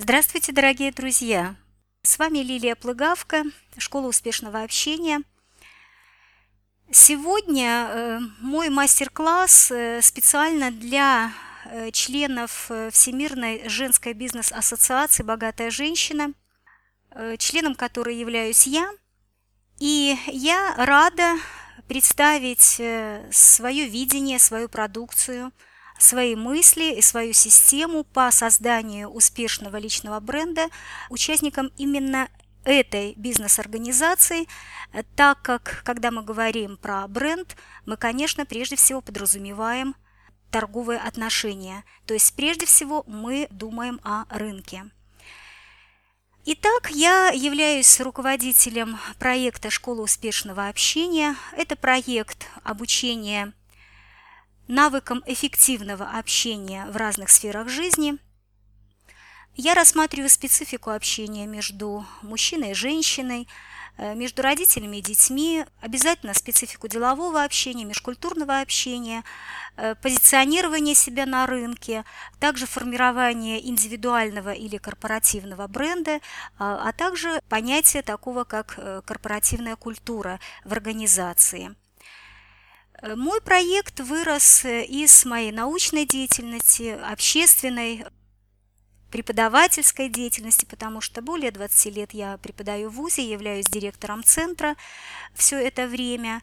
Здравствуйте, дорогие друзья! С вами Лилия Плыгавка, Школа успешного общения. Сегодня э, мой мастер-класс э, специально для э, членов Всемирной женской бизнес-ассоциации «Богатая женщина», членом которой являюсь я. И я рада представить свое видение, свою продукцию – свои мысли и свою систему по созданию успешного личного бренда участникам именно этой бизнес-организации, так как, когда мы говорим про бренд, мы, конечно, прежде всего подразумеваем торговые отношения. То есть, прежде всего, мы думаем о рынке. Итак, я являюсь руководителем проекта «Школа успешного общения». Это проект обучения навыкам эффективного общения в разных сферах жизни. Я рассматриваю специфику общения между мужчиной и женщиной, э, между родителями и детьми, обязательно специфику делового общения, межкультурного общения, э, позиционирование себя на рынке, также формирование индивидуального или корпоративного бренда, а, а также понятие такого, как э, корпоративная культура в организации – мой проект вырос э, из моей научной деятельности, общественной, преподавательской деятельности, потому что более 20 лет я преподаю в ВУЗе, являюсь директором центра все это время.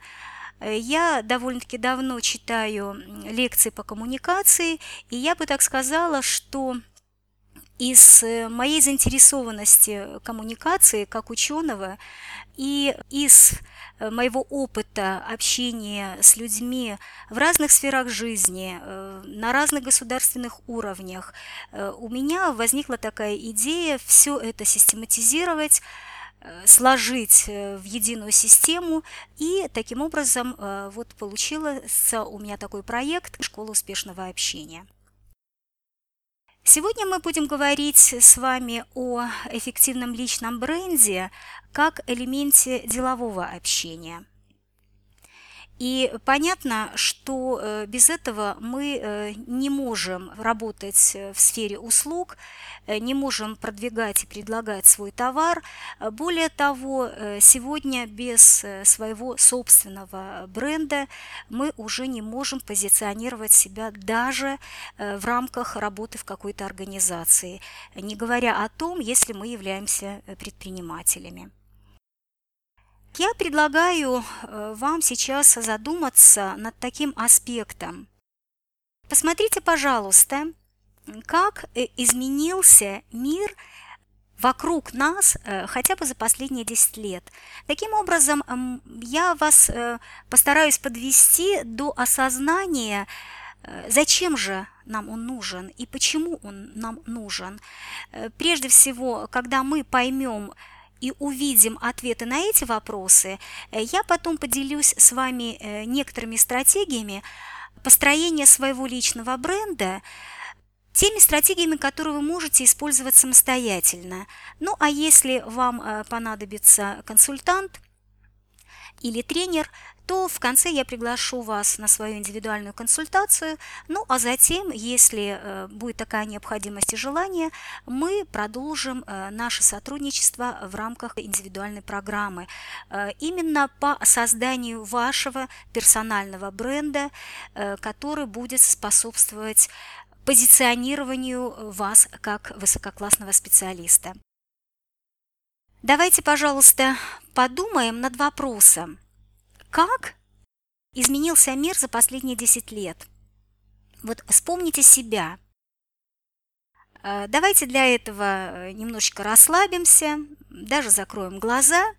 Э, я довольно-таки давно читаю лекции по коммуникации, и я бы так сказала, что из моей заинтересованности коммуникации как ученого и из Э, моего опыта общения с людьми в разных сферах жизни, э, на разных государственных уровнях, э, у меня возникла такая идея все это систематизировать, сложить в единую систему, и таким образом вот получился у меня такой проект «Школа успешного общения». Сегодня мы будем говорить с вами о эффективном личном бренде как элементе делового общения – и понятно, что э, без этого мы э, не можем работать в сфере услуг, э, не можем продвигать и предлагать свой товар. Более того, сегодня без своего собственного бренда мы уже не можем позиционировать себя даже в рамках работы в какой-то организации, не говоря о том, если мы являемся предпринимателями. Я предлагаю э, вам сейчас задуматься над таким аспектом. Посмотрите, пожалуйста, как э, изменился мир вокруг нас э, хотя бы за последние 10 лет. Таким образом, я вас постараюсь подвести до осознания, зачем же нам он нужен и почему он нам нужен. Прежде всего, когда мы поймем, и увидим ответы на эти вопросы, э, я потом поделюсь с вами э, некоторыми стратегиями построения своего личного бренда, теми стратегиями, которые вы можете использовать самостоятельно. Ну а если вам э, понадобится консультант или тренер, то в конце я приглашу вас на свою индивидуальную консультацию. Ну а затем, если э, будет такая необходимость и желание, мы продолжим э, наше сотрудничество в рамках индивидуальной программы. Э, именно по созданию вашего персонального бренда, который будет способствовать позиционированию вас как высококлассного специалиста. Давайте, пожалуйста, подумаем над вопросом, как изменился мир за последние 10 лет? Вот вспомните себя. Э, давайте для этого э, немножечко расслабимся, даже закроем глаза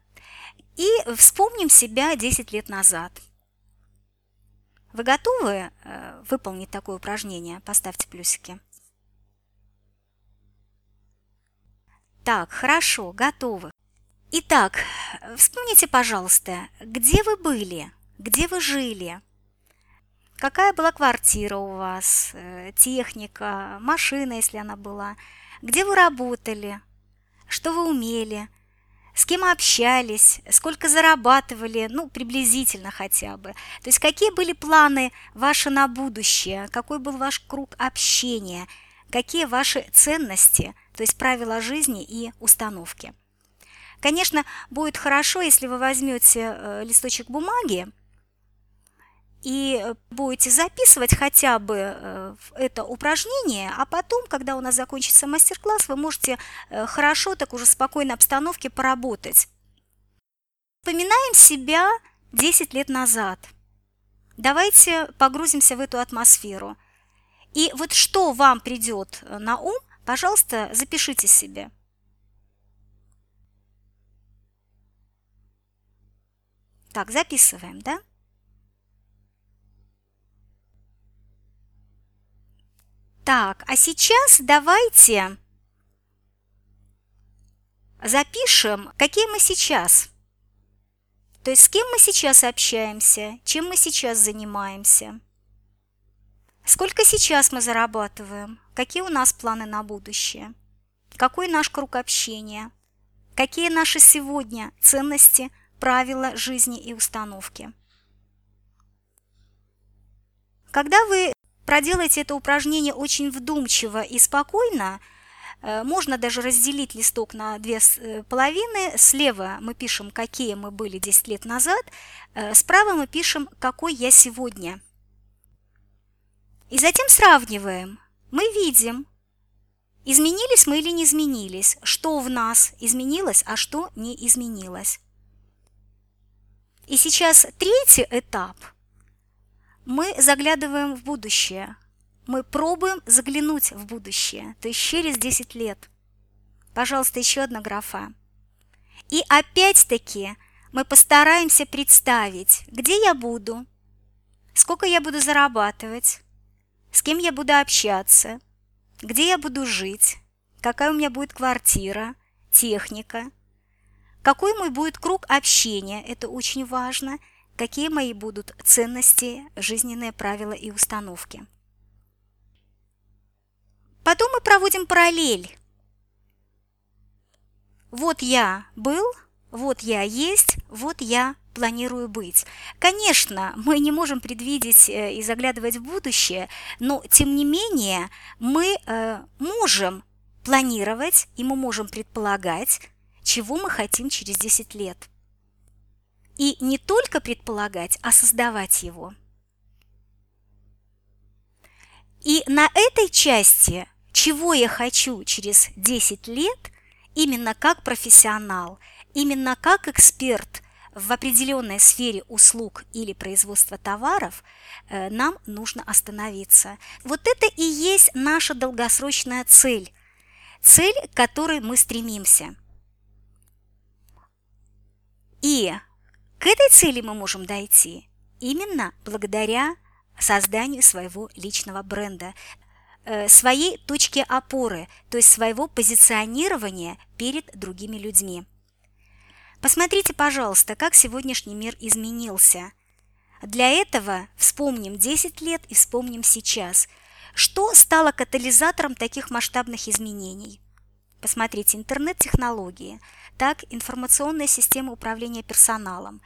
и вспомним себя 10 лет назад. Вы готовы э, выполнить такое упражнение? Поставьте плюсики. Так, хорошо, готовы. Итак, вспомните, пожалуйста, где вы были, где вы жили, какая была квартира у вас, э, техника, машина, если она была, где вы работали, что вы умели, с кем общались, сколько зарабатывали, ну, приблизительно хотя бы. То есть какие были планы ваши на будущее, какой был ваш круг общения, какие ваши ценности, то есть правила жизни и установки. Конечно, будет хорошо, если вы возьмете э, листочек бумаги и э, будете записывать хотя бы э, это упражнение, а потом, когда у нас закончится мастер-класс, вы можете хорошо, так уже спокойной обстановке поработать. Вспоминаем себя 10 лет назад. Давайте погрузимся в эту атмосферу. И вот что вам придет на ум, пожалуйста, запишите себе. Так, записываем, да? Так, а сейчас давайте запишем, какие мы сейчас. То есть с кем мы сейчас общаемся, чем мы сейчас занимаемся. Сколько сейчас мы зарабатываем, какие у нас планы на будущее, какой наш круг общения, какие наши сегодня ценности – правила жизни и установки. Когда вы проделаете это упражнение очень вдумчиво и спокойно, э, можно даже разделить листок на две э, половины. Слева мы пишем, какие мы были 10 лет назад, э, справа мы пишем, какой я сегодня. И затем сравниваем. Мы видим, изменились мы или не изменились, что в нас изменилось, а что не изменилось. И сейчас третий этап. Мы заглядываем в будущее. Мы пробуем заглянуть в будущее, то есть через 10 лет. Пожалуйста, еще одна графа. И опять-таки мы постараемся представить, где я буду, сколько я буду зарабатывать, с кем я буду общаться, где я буду жить, какая у меня будет квартира, техника, какой мой будет круг общения, это очень важно, какие мои будут ценности, жизненные правила и установки. Потом мы проводим параллель. Вот я был, вот я есть, вот я планирую быть. Конечно, мы не можем предвидеть э, и заглядывать в будущее, но тем не менее мы э, можем планировать и мы можем предполагать, чего мы хотим через 10 лет. И не только предполагать, а создавать его. И на этой части, чего я хочу через 10 лет, именно как профессионал, именно как эксперт в определенной сфере услуг или производства товаров, э, нам нужно остановиться. Вот это и есть наша долгосрочная цель, цель, к которой мы стремимся – и к этой цели мы можем дойти именно благодаря созданию своего личного бренда, э, своей точки опоры, то есть своего позиционирования перед другими людьми. Посмотрите, пожалуйста, как сегодняшний мир изменился. Для этого вспомним 10 лет и вспомним сейчас. Что стало катализатором таких масштабных изменений? Посмотрите, интернет-технологии, так информационная система управления персоналом,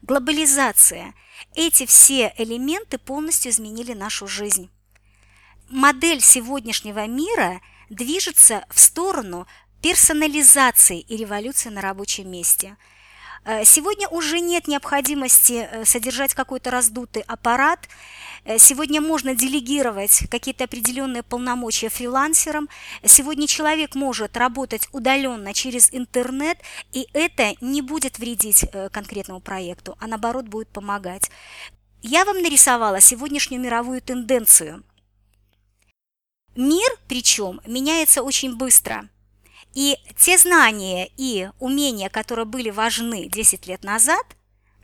глобализация. Эти все элементы полностью изменили нашу жизнь. Модель сегодняшнего мира движется в сторону персонализации и революции на рабочем месте – сегодня уже нет необходимости э, содержать какой-то раздутый аппарат. Э, сегодня можно делегировать какие-то определенные полномочия фрилансерам. Сегодня человек может работать удаленно через интернет, и это не будет вредить конкретному проекту, а наоборот будет помогать. Я вам нарисовала сегодняшнюю мировую тенденцию. Мир, причем, меняется очень быстро – и те знания и умения, которые были важны 10 лет назад,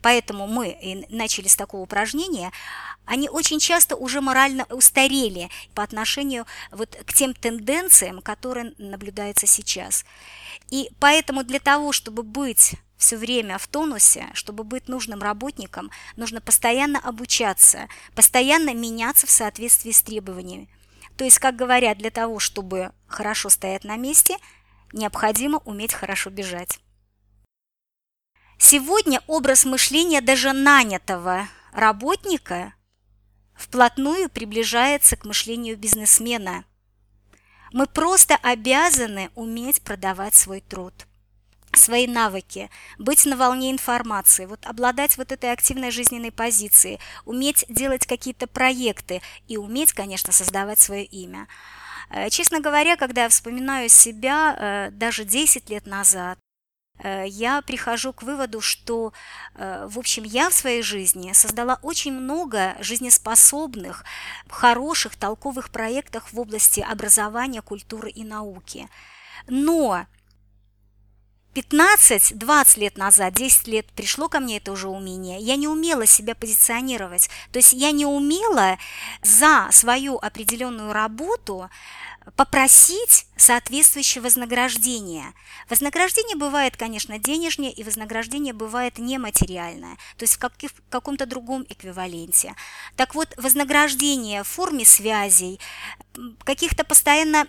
поэтому мы и начали с такого упражнения, они очень часто уже морально устарели по отношению вот к тем тенденциям, которые наблюдаются сейчас. И поэтому для того, чтобы быть все время в тонусе, чтобы быть нужным работником, нужно постоянно обучаться, постоянно меняться в соответствии с требованиями. То есть, как говорят, для того, чтобы хорошо стоять на месте – необходимо уметь хорошо бежать. Сегодня образ мышления даже нанятого работника вплотную приближается к мышлению бизнесмена. Мы просто обязаны уметь продавать свой труд свои навыки, быть на волне информации, вот обладать вот этой активной жизненной позицией, уметь делать какие-то проекты и уметь, конечно, создавать свое имя. Э, честно говоря, когда я вспоминаю себя э, даже 10 лет назад, э, я прихожу к выводу, что, в общем, я в своей жизни создала очень много жизнеспособных, хороших, толковых проектов в области образования, культуры и науки. Но 15-20 лет назад, 10 лет пришло ко мне это уже умение, я не умела себя позиционировать. То есть я не умела за свою определенную работу попросить соответствующее вознаграждение. Вознаграждение бывает, конечно, денежное, и вознаграждение бывает нематериальное, то есть в, как, в каком-то другом эквиваленте. Так вот, вознаграждение в форме связей, каких-то постоянно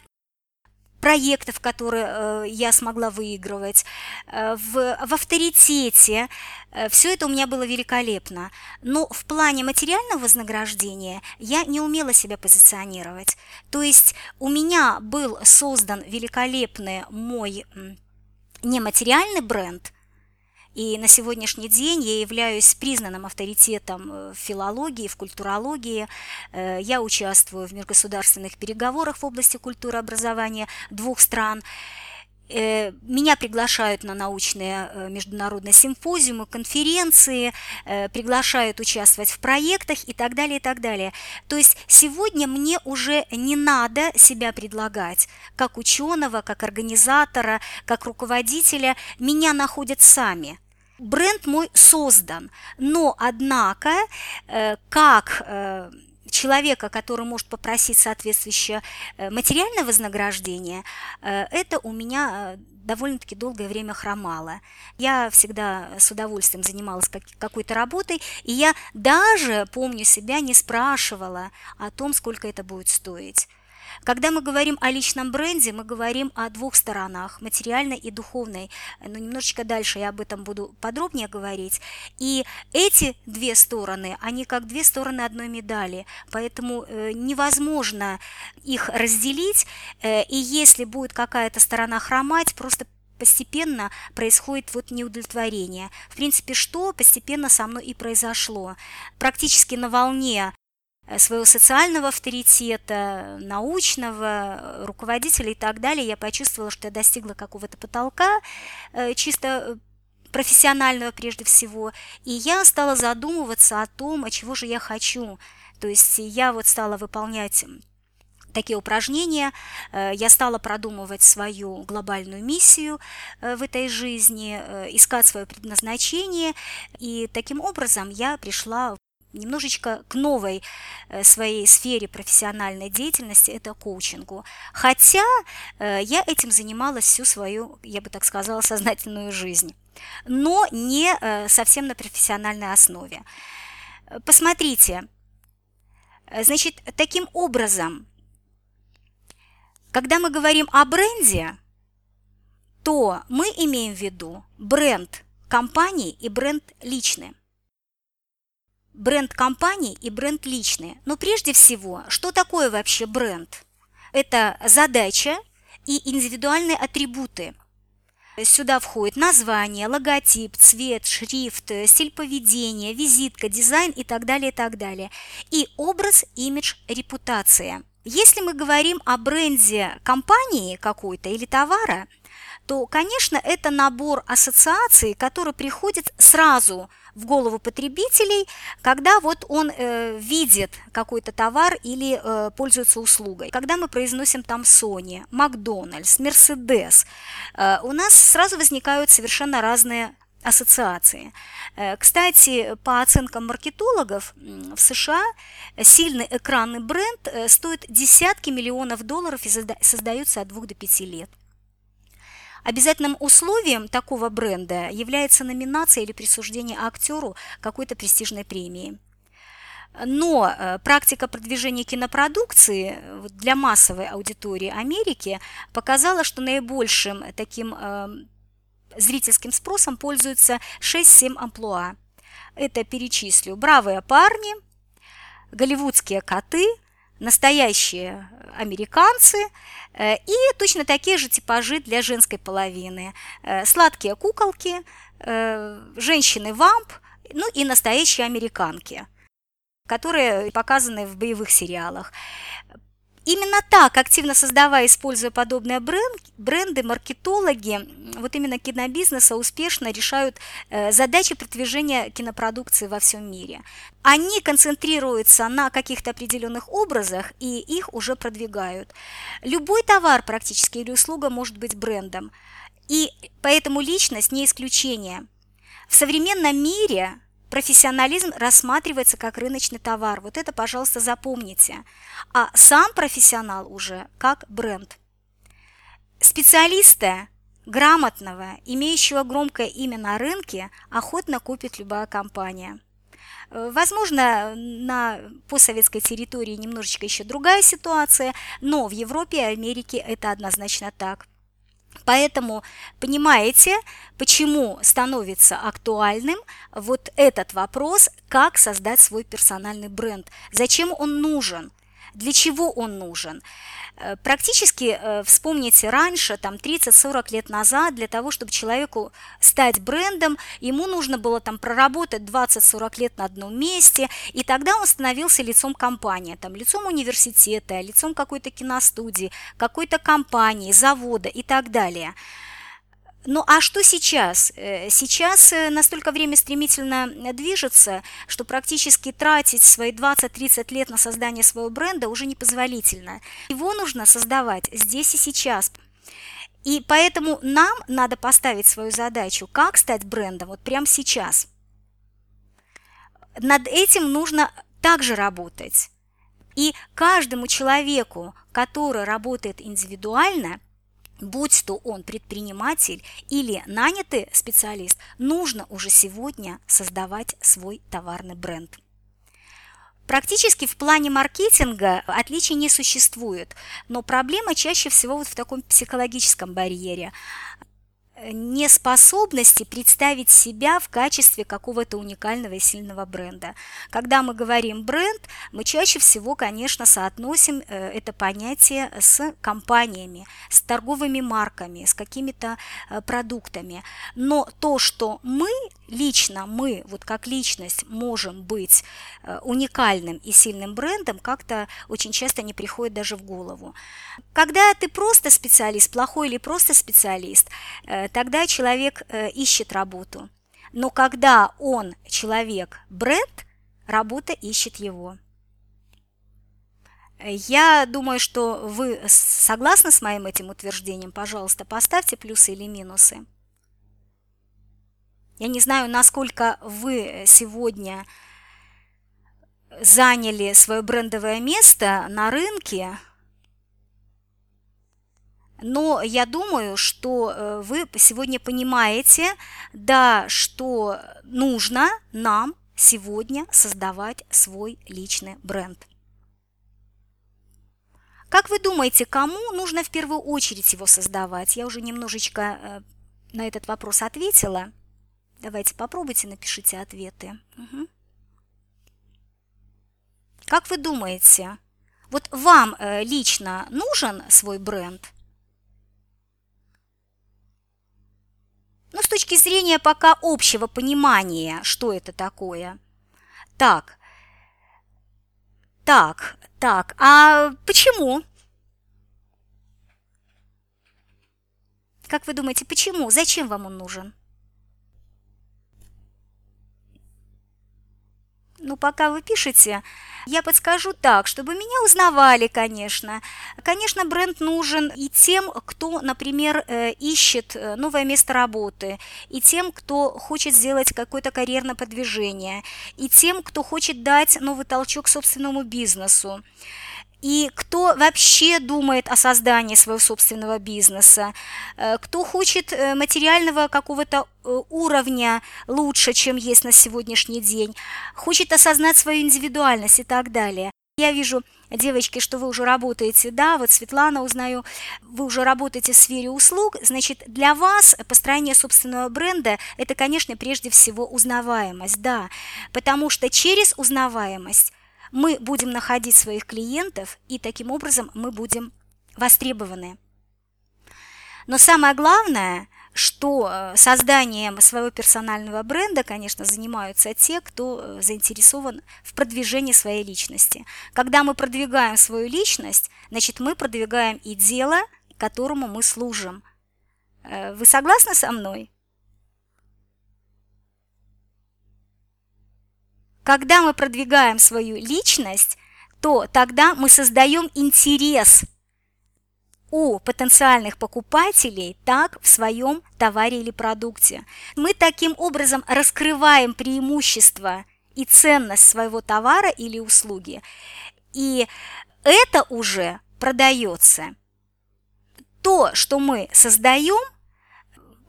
проектов, которые э, я смогла выигрывать, э, в, в авторитете. Э, Все это у меня было великолепно. Но в плане материального вознаграждения я не умела себя позиционировать. То есть у меня был создан великолепный мой нематериальный бренд, и на сегодняшний день я являюсь признанным авторитетом э, в филологии, в культурологии. Э, я участвую в межгосударственных переговорах в области культуры и образования двух стран. Э, меня приглашают на научные международные симпозиумы, конференции, приглашают участвовать в проектах и так далее, и так далее. То есть сегодня мне уже не надо себя предлагать как ученого, как организатора, как руководителя. Меня находят сами – бренд мой создан, но, однако, э, как э, человека, который может попросить соответствующее э, материальное вознаграждение, это у меня довольно-таки долгое время хромало. Я всегда с удовольствием занималась какой-то работой, и я даже, помню себя, не спрашивала о том, сколько это будет стоить. Когда мы говорим о личном бренде, мы говорим о двух сторонах, материальной и духовной. Но немножечко дальше я об этом буду подробнее говорить. И эти две стороны, они как две стороны одной медали, поэтому э, невозможно их разделить, э, и если будет какая-то сторона хромать, просто постепенно происходит вот неудовлетворение. В принципе, что постепенно со мной и произошло. Практически на волне своего социального авторитета, научного, э, руководителя и так далее, я почувствовала, что я достигла какого-то потолка, э, чисто профессионального прежде всего, и я стала задумываться о том, а чего же я хочу. То есть я вот стала выполнять такие упражнения, я стала продумывать свою глобальную миссию в этой жизни, искать свое предназначение, и таким образом я пришла немножечко к новой э, своей сфере профессиональной деятельности, это коучингу. Хотя э, я этим занималась всю свою, я бы так сказала, сознательную жизнь, но не э, совсем на профессиональной основе. Посмотрите, значит, таким образом, когда мы говорим о бренде, то мы имеем в виду бренд компании и бренд личный бренд компании и бренд личный. Но прежде всего, что такое вообще бренд? Это задача и индивидуальные атрибуты. Сюда входит название, логотип, цвет, шрифт, стиль поведения, визитка, дизайн и так далее, и так далее. И образ, имидж, репутация. Если мы говорим о бренде компании какой-то или товара, то, конечно, это набор ассоциаций, который приходит сразу – в голову потребителей, когда вот он э, видит какой-то товар или э, пользуется услугой. Когда мы произносим там Sony, Макдональдс, Мерседес, э, у нас сразу возникают совершенно разные ассоциации. Э, кстати, по оценкам маркетологов, в США сильный экранный бренд э, стоит десятки миллионов долларов и создается от 2 до 5 лет. Обязательным условием такого бренда является номинация или присуждение актеру какой-то престижной премии. Но э, практика продвижения кинопродукции для массовой аудитории Америки показала, что наибольшим таким э, зрительским спросом пользуются 6-7 амплуа. Это перечислю «Бравые парни», «Голливудские коты», настоящие американцы э, и точно такие же типажи для женской половины. Э, сладкие куколки, э, женщины-вамп, ну и настоящие американки, которые показаны в боевых сериалах. Именно так, активно создавая, используя подобные бренд, бренды, маркетологи вот именно кинобизнеса успешно решают э, задачи продвижения кинопродукции во всем мире. Они концентрируются на каких-то определенных образах и их уже продвигают. Любой товар практически или услуга может быть брендом. И поэтому личность не исключение. В современном мире профессионализм рассматривается как рыночный товар. Вот это, пожалуйста, запомните. А сам профессионал уже как бренд. Специалиста, грамотного, имеющего громкое имя на рынке, охотно купит любая компания. Возможно, на постсоветской территории немножечко еще другая ситуация, но в Европе и Америке это однозначно так. Поэтому понимаете, почему становится актуальным вот этот вопрос, как создать свой персональный бренд, зачем он нужен, для чего он нужен. Э, практически э, вспомните раньше, там 30-40 лет назад, для того, чтобы человеку стать брендом, ему нужно было там проработать 20-40 лет на одном месте, и тогда он становился лицом компании, там, лицом университета, лицом какой-то киностудии, какой-то компании, завода и так далее. Ну а что сейчас? Э, сейчас э, настолько время стремительно движется, что практически тратить свои 20-30 лет на создание своего бренда уже непозволительно. Его нужно создавать здесь и сейчас. И поэтому нам надо поставить свою задачу, как стать брендом вот прямо сейчас. Над этим нужно также работать. И каждому человеку, который работает индивидуально – будь то он предприниматель или нанятый специалист, нужно уже сегодня создавать свой товарный бренд. Практически в плане маркетинга отличий не существует, но проблема чаще всего вот в таком психологическом барьере неспособности представить себя в качестве какого-то уникального и сильного бренда. Когда мы говорим бренд, мы чаще всего, конечно, соотносим э, это понятие с компаниями, с торговыми марками, с какими-то э, продуктами. Но то, что мы лично, мы, вот как личность, можем быть э, уникальным и сильным брендом, как-то очень часто не приходит даже в голову. Когда ты просто специалист, плохой или просто специалист, тогда человек э, ищет работу. Но когда он человек бренд, работа ищет его. Я думаю, что вы согласны с моим этим утверждением. Пожалуйста, поставьте плюсы или минусы. Я не знаю, насколько вы сегодня заняли свое брендовое место на рынке, но я думаю, что э, вы сегодня понимаете, да, что нужно нам сегодня создавать свой личный бренд. Как вы думаете, кому нужно в первую очередь его создавать? Я уже немножечко э, на этот вопрос ответила. Давайте попробуйте, напишите ответы. Угу. Как вы думаете, вот вам э, лично нужен свой бренд? Ну, с точки зрения пока общего понимания, что это такое. Так, так, так, а почему? Как вы думаете, почему? Зачем вам он нужен? Ну, пока вы пишете, я подскажу так, чтобы меня узнавали, конечно. Конечно, бренд нужен и тем, кто, например, э, ищет э, новое место работы, и тем, кто хочет сделать какое-то карьерное продвижение, и тем, кто хочет дать новый толчок собственному бизнесу и кто вообще думает о создании своего собственного бизнеса, э, кто хочет э, материального какого-то э, уровня лучше, чем есть на сегодняшний день, хочет осознать свою индивидуальность и так далее. Я вижу, девочки, что вы уже работаете, да, вот Светлана узнаю, вы уже работаете в сфере услуг, значит, для вас построение собственного бренда – это, конечно, прежде всего узнаваемость, да, потому что через узнаваемость мы будем находить своих клиентов, и таким образом мы будем востребованы. Но самое главное, что э, созданием своего персонального бренда, конечно, занимаются те, кто э, заинтересован в продвижении своей личности. Когда мы продвигаем свою личность, значит, мы продвигаем и дело, которому мы служим. Э, вы согласны со мной? Когда мы продвигаем свою личность, то тогда мы создаем интерес у потенциальных покупателей так в своем товаре или продукте. Мы таким образом раскрываем преимущества и ценность своего товара или услуги. И это уже продается. То, что мы создаем,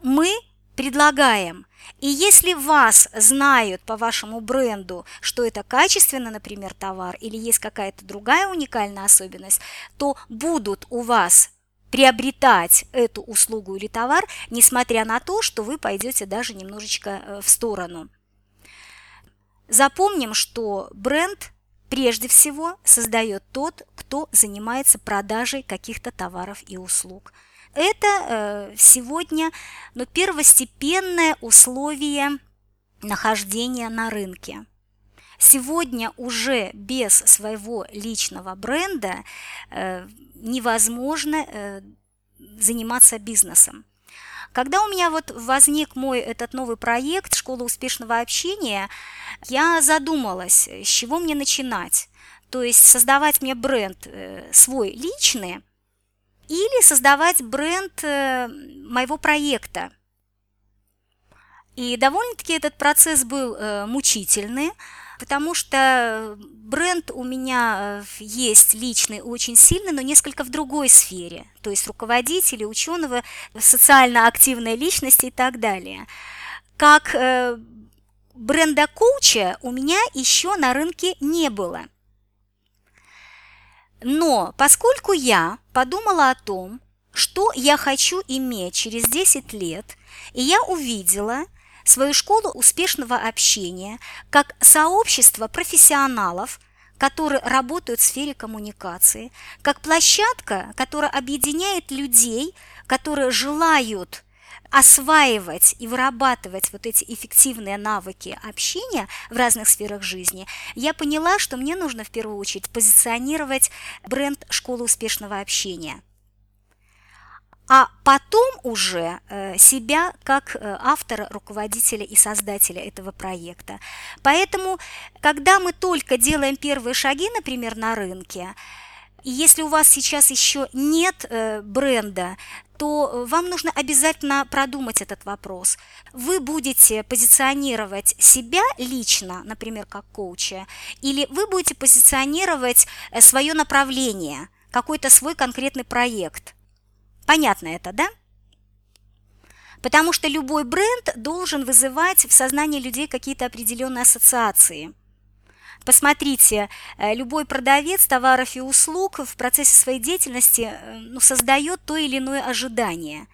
мы предлагаем. И если вас знают по вашему бренду, что это качественно, например, товар, или есть какая-то другая уникальная особенность, то будут у вас приобретать эту услугу или товар, несмотря на то, что вы пойдете даже немножечко э, в сторону. Запомним, что бренд прежде всего создает тот, кто занимается продажей каких-то товаров и услуг – это э, сегодня ну, первостепенное условие нахождения на рынке. Сегодня уже без своего личного бренда э, невозможно э, заниматься бизнесом. Когда у меня вот возник мой этот новый проект «Школа успешного общения», я задумалась, с чего мне начинать. То есть создавать мне бренд свой личный – или создавать бренд э, моего проекта. И довольно-таки этот процесс был э, мучительный, потому что бренд у меня э, есть личный, очень сильный, но несколько в другой сфере, то есть руководителя, ученого, социально активной личности и так далее. Как бренда коуча у меня еще на рынке не было – но поскольку я подумала о том, что я хочу иметь через 10 лет, и я увидела свою школу успешного общения как сообщество профессионалов, которые работают в сфере коммуникации, как площадка, которая объединяет людей, которые желают осваивать и вырабатывать вот эти эффективные навыки общения в разных сферах жизни, я поняла, что мне нужно в первую очередь позиционировать бренд «Школа успешного общения» а потом уже э, себя как э, автора, руководителя и создателя этого проекта. Поэтому, когда мы только делаем первые шаги, например, на рынке, и если у вас сейчас еще нет э, бренда, то э, вам нужно обязательно продумать этот вопрос. Вы будете позиционировать себя лично, например, как коуча, или вы будете позиционировать э, свое направление, какой-то свой конкретный проект. Понятно это, да? Потому что любой бренд должен вызывать в сознании людей какие-то определенные ассоциации – Посмотрите, э, любой продавец товаров и услуг в процессе своей деятельности э, ну, создает то или иное ожидание.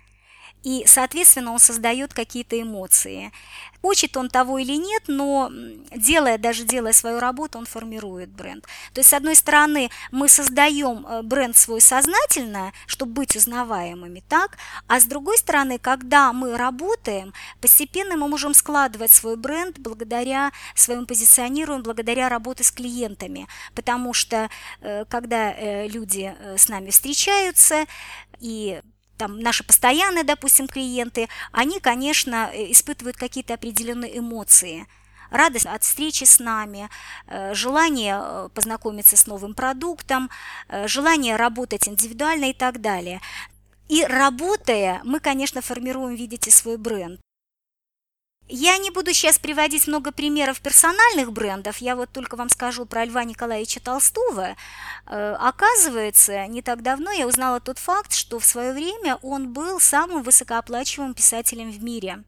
И, соответственно, он создает какие-то эмоции. Хочет он того или нет, но делая, даже делая свою работу, он формирует бренд. То есть, с одной стороны, мы создаем э, бренд свой сознательно, чтобы быть узнаваемыми, так? А с другой стороны, когда мы работаем, постепенно мы можем складывать свой бренд благодаря своему позиционированию, благодаря работе с клиентами. Потому что, э, когда э, люди с нами встречаются, и там, наши постоянные, допустим, клиенты, они, конечно, э, испытывают какие-то определенные эмоции. Радость от встречи с нами, э, желание э, познакомиться с новым продуктом, желание работать индивидуально и так далее. И работая, мы, конечно, формируем, видите, свой бренд. Я не буду сейчас приводить много примеров персональных брендов, я вот только вам скажу про Льва Николаевича Толстого. Э, оказывается, не так давно я узнала тот факт, что в свое время он был самым высокооплачиваемым писателем в мире.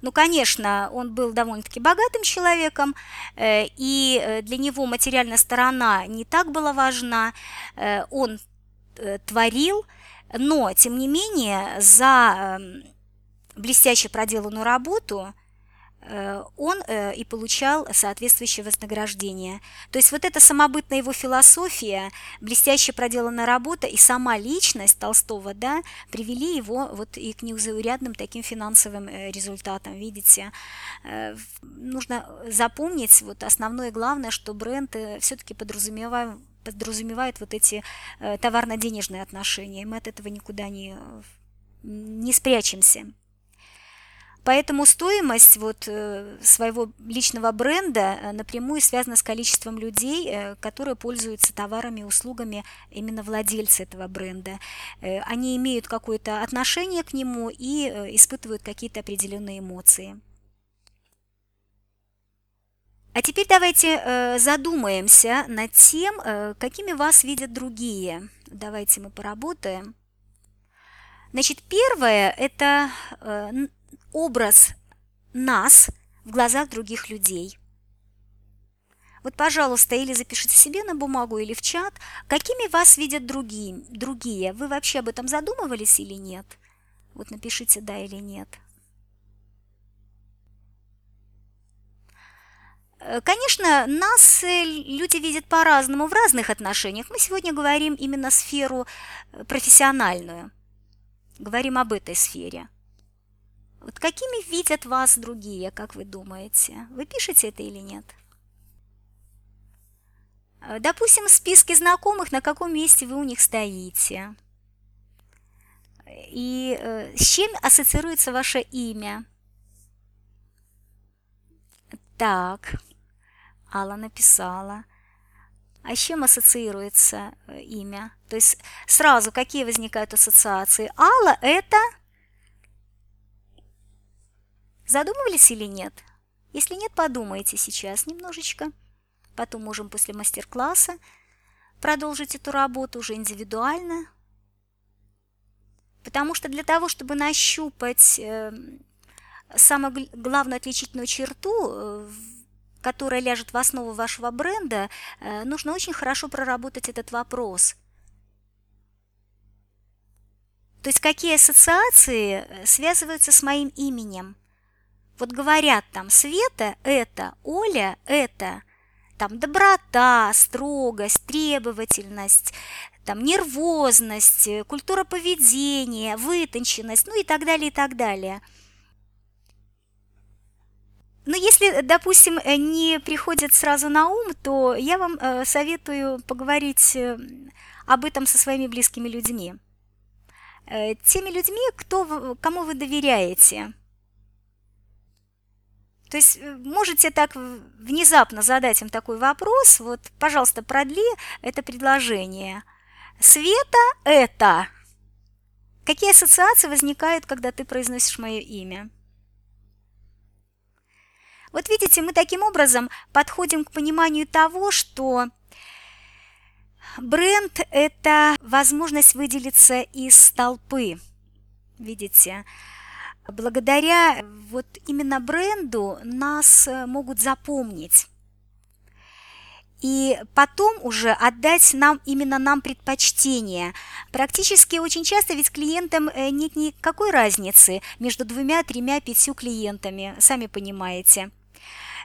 Ну, конечно, он был довольно-таки богатым человеком, э, и э, для него материальная сторона не так была важна. Он творил, но, тем не менее, за эм, блестяще проделанную работу Э, он э, и получал соответствующее вознаграждение. То есть вот эта самобытная его философия, блестяще проделанная работа и сама личность Толстого, да, привели его вот и к неузаурядным таким финансовым э, результатам, видите. Нужно запомнить вот основное главное, что бренд все-таки подразумевает, подразумевает вот эти товарно-денежные отношения, мы от этого никуда не, не спрячемся. Поэтому стоимость вот э, своего личного бренда э, напрямую связана с количеством людей, э, которые пользуются товарами и услугами именно владельцы этого бренда. Они имеют какое-то отношение к нему и испытывают какие-то определенные эмоции. А теперь давайте задумаемся над тем, какими вас видят другие. Давайте мы поработаем. Значит, первое – это образ нас в глазах других людей. Вот, пожалуйста, или запишите себе на бумагу, или в чат, какими вас видят другие. другие. Вы вообще об этом задумывались или нет? Вот напишите «да» или «нет». Э, конечно, нас э, люди видят по-разному в разных отношениях. Мы сегодня говорим именно сферу э, профессиональную. Говорим об этой сфере. Вот какими видят вас другие, как вы думаете? Вы пишете это или нет? Э, допустим, в списке знакомых, на каком месте вы у них стоите. И э, с чем ассоциируется ваше имя? Так, Алла написала. А с чем ассоциируется э, имя? То есть сразу какие возникают ассоциации? Алла – это Задумывались или нет? Если нет, подумайте сейчас немножечко. Потом можем после мастер-класса продолжить эту работу уже индивидуально. Потому что для того, чтобы нащупать э, самую главную отличительную черту, э, которая ляжет в основу вашего бренда, э, нужно очень хорошо проработать этот вопрос. То есть какие ассоциации э, связываются с моим именем – вот говорят там Света это, Оля это, там доброта, строгость, требовательность, там нервозность, культура поведения, вытонченность, ну и так далее, и так далее. Но если, допустим, не приходит сразу на ум, то я вам э, советую поговорить э, об этом со своими близкими людьми. Э, теми людьми, кто, кому вы доверяете – то есть э, можете так внезапно задать им такой вопрос, вот, пожалуйста, продли это предложение. Света – это. Какие ассоциации возникают, когда ты произносишь мое имя? Вот видите, мы таким образом подходим к пониманию того, что бренд – это возможность выделиться из толпы. Видите? Благодаря вот именно бренду нас э, могут запомнить. И потом уже отдать нам именно нам предпочтение. Практически очень часто ведь клиентам э, нет никакой разницы между двумя, тремя, пятью клиентами, сами понимаете.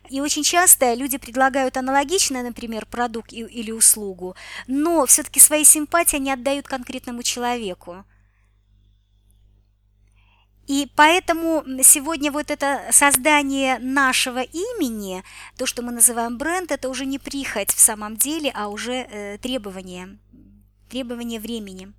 И очень часто люди предлагают аналогичный, например, продукт или услугу, но все-таки свои симпатии они отдают конкретному человеку. И поэтому сегодня вот это создание нашего имени, то, что мы называем бренд, это уже не прихоть в самом деле, а уже э, требование, требование времени.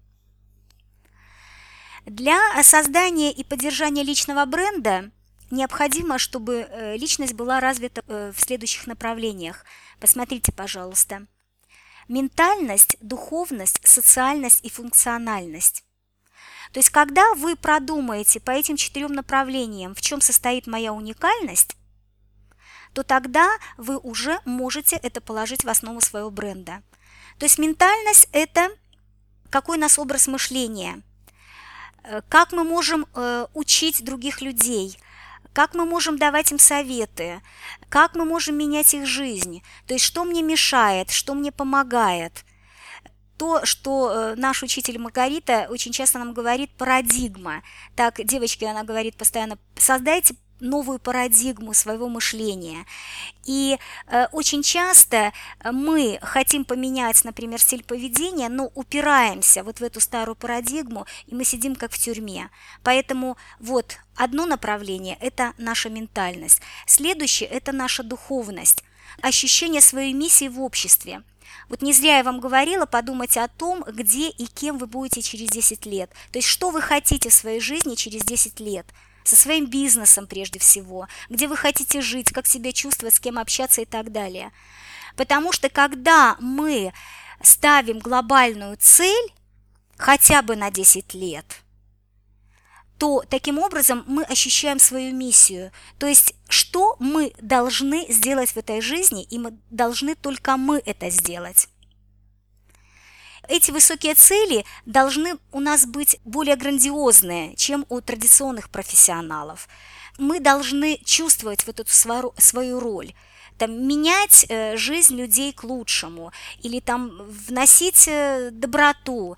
Для создания и поддержания личного бренда необходимо, чтобы э, личность была развита э, в следующих направлениях. Посмотрите, пожалуйста. Ментальность, духовность, социальность и функциональность. То есть, когда вы продумаете по этим четырем направлениям, в чем состоит моя уникальность, то тогда вы уже можете это положить в основу своего бренда. То есть ментальность – это какой у нас образ мышления, э, как мы можем э, учить других людей, как мы можем давать им советы, как мы можем менять их жизнь, то есть что мне мешает, что мне помогает – то, что э, наш учитель Маргарита очень часто нам говорит парадигма. Так, девочки, она говорит постоянно, создайте новую парадигму своего мышления. И э, очень часто мы хотим поменять, например, стиль поведения, но упираемся вот в эту старую парадигму, и мы сидим как в тюрьме. Поэтому вот одно направление – это наша ментальность. Следующее – это наша духовность, ощущение своей миссии в обществе – вот не зря я вам говорила, подумать о том, где и кем вы будете через 10 лет. То есть, что вы хотите в своей жизни через 10 лет. Со своим бизнесом прежде всего, где вы хотите жить, как себя чувствовать, с кем общаться и так далее. Потому что когда мы ставим глобальную цель, хотя бы на 10 лет – то таким образом мы ощущаем свою миссию. То есть, что мы должны сделать в этой жизни, и мы должны только мы это сделать. Эти высокие цели должны у нас быть более грандиозные, чем у традиционных профессионалов. Мы должны чувствовать вот эту свою роль – там, менять э, жизнь людей к лучшему, или там вносить э, доброту,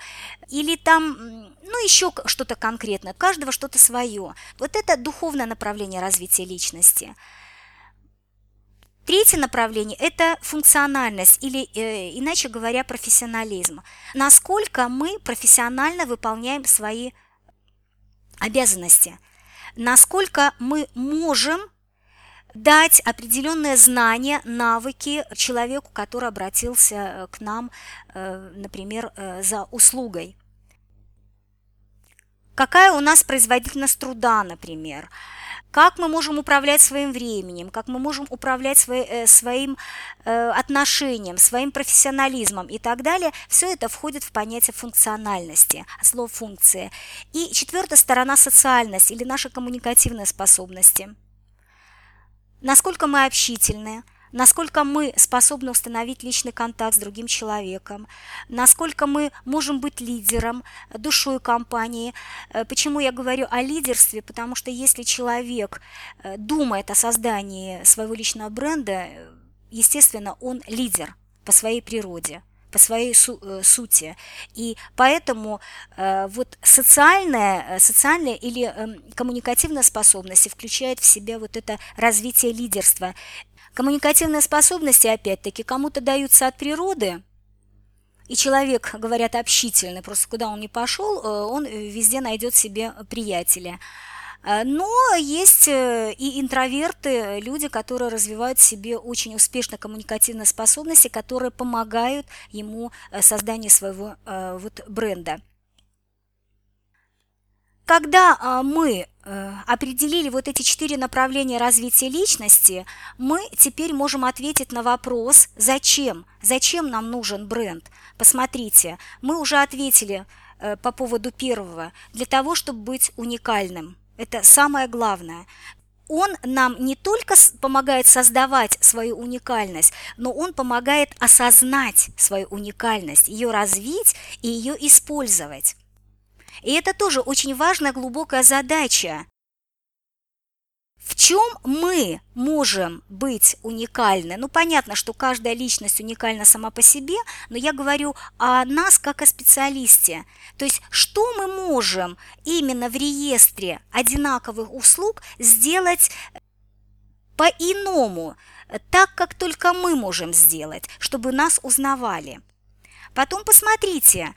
или там, ну, еще что-то конкретное, каждого что-то свое. Вот это духовное направление развития личности. Третье направление – это функциональность или, э, иначе говоря, профессионализм. Насколько мы профессионально выполняем свои обязанности, насколько мы можем дать определенные знания, навыки человеку, который обратился э, к нам, э, например, э, за услугой. Какая у нас производительность труда, например? Как мы можем управлять своим временем, как мы можем управлять свои, своим отношением, своим профессионализмом и так далее, все это входит в понятие функциональности, слово функция. И четвертая сторона – социальность или наши коммуникативные способности – насколько мы общительны, насколько мы способны установить личный контакт с другим человеком, насколько мы можем быть лидером, душой компании. Э, почему я говорю о лидерстве? Потому что если человек э, думает о создании своего личного бренда, естественно, он лидер по своей природе по своей су э, сути. И поэтому э, вот социальная, э, социальная или э, коммуникативная способность включает в себя вот это развитие лидерства. Коммуникативные способности, опять-таки, кому-то даются от природы, и человек, говорят, общительный, просто куда он ни пошел, э, он везде найдет себе приятеля. Э, но есть э, и интроверты, люди, которые развивают в себе очень успешно коммуникативные способности, которые помогают ему э, созданию своего вот бренда. Когда мы определили вот эти четыре направления развития личности, мы теперь можем ответить на вопрос, зачем, зачем нам нужен бренд. Посмотрите, мы уже ответили по поводу первого, для того, чтобы быть уникальным – это самое главное. Он нам не только помогает создавать свою уникальность, но он помогает осознать свою уникальность, ее развить и ее использовать. И это тоже очень важная глубокая задача в чем мы можем быть уникальны? Ну, понятно, что каждая личность уникальна сама по себе, но я говорю о нас как о специалисте. То есть, что мы можем именно в реестре одинаковых услуг сделать по-иному, так, как только мы можем сделать, чтобы нас узнавали. Потом посмотрите,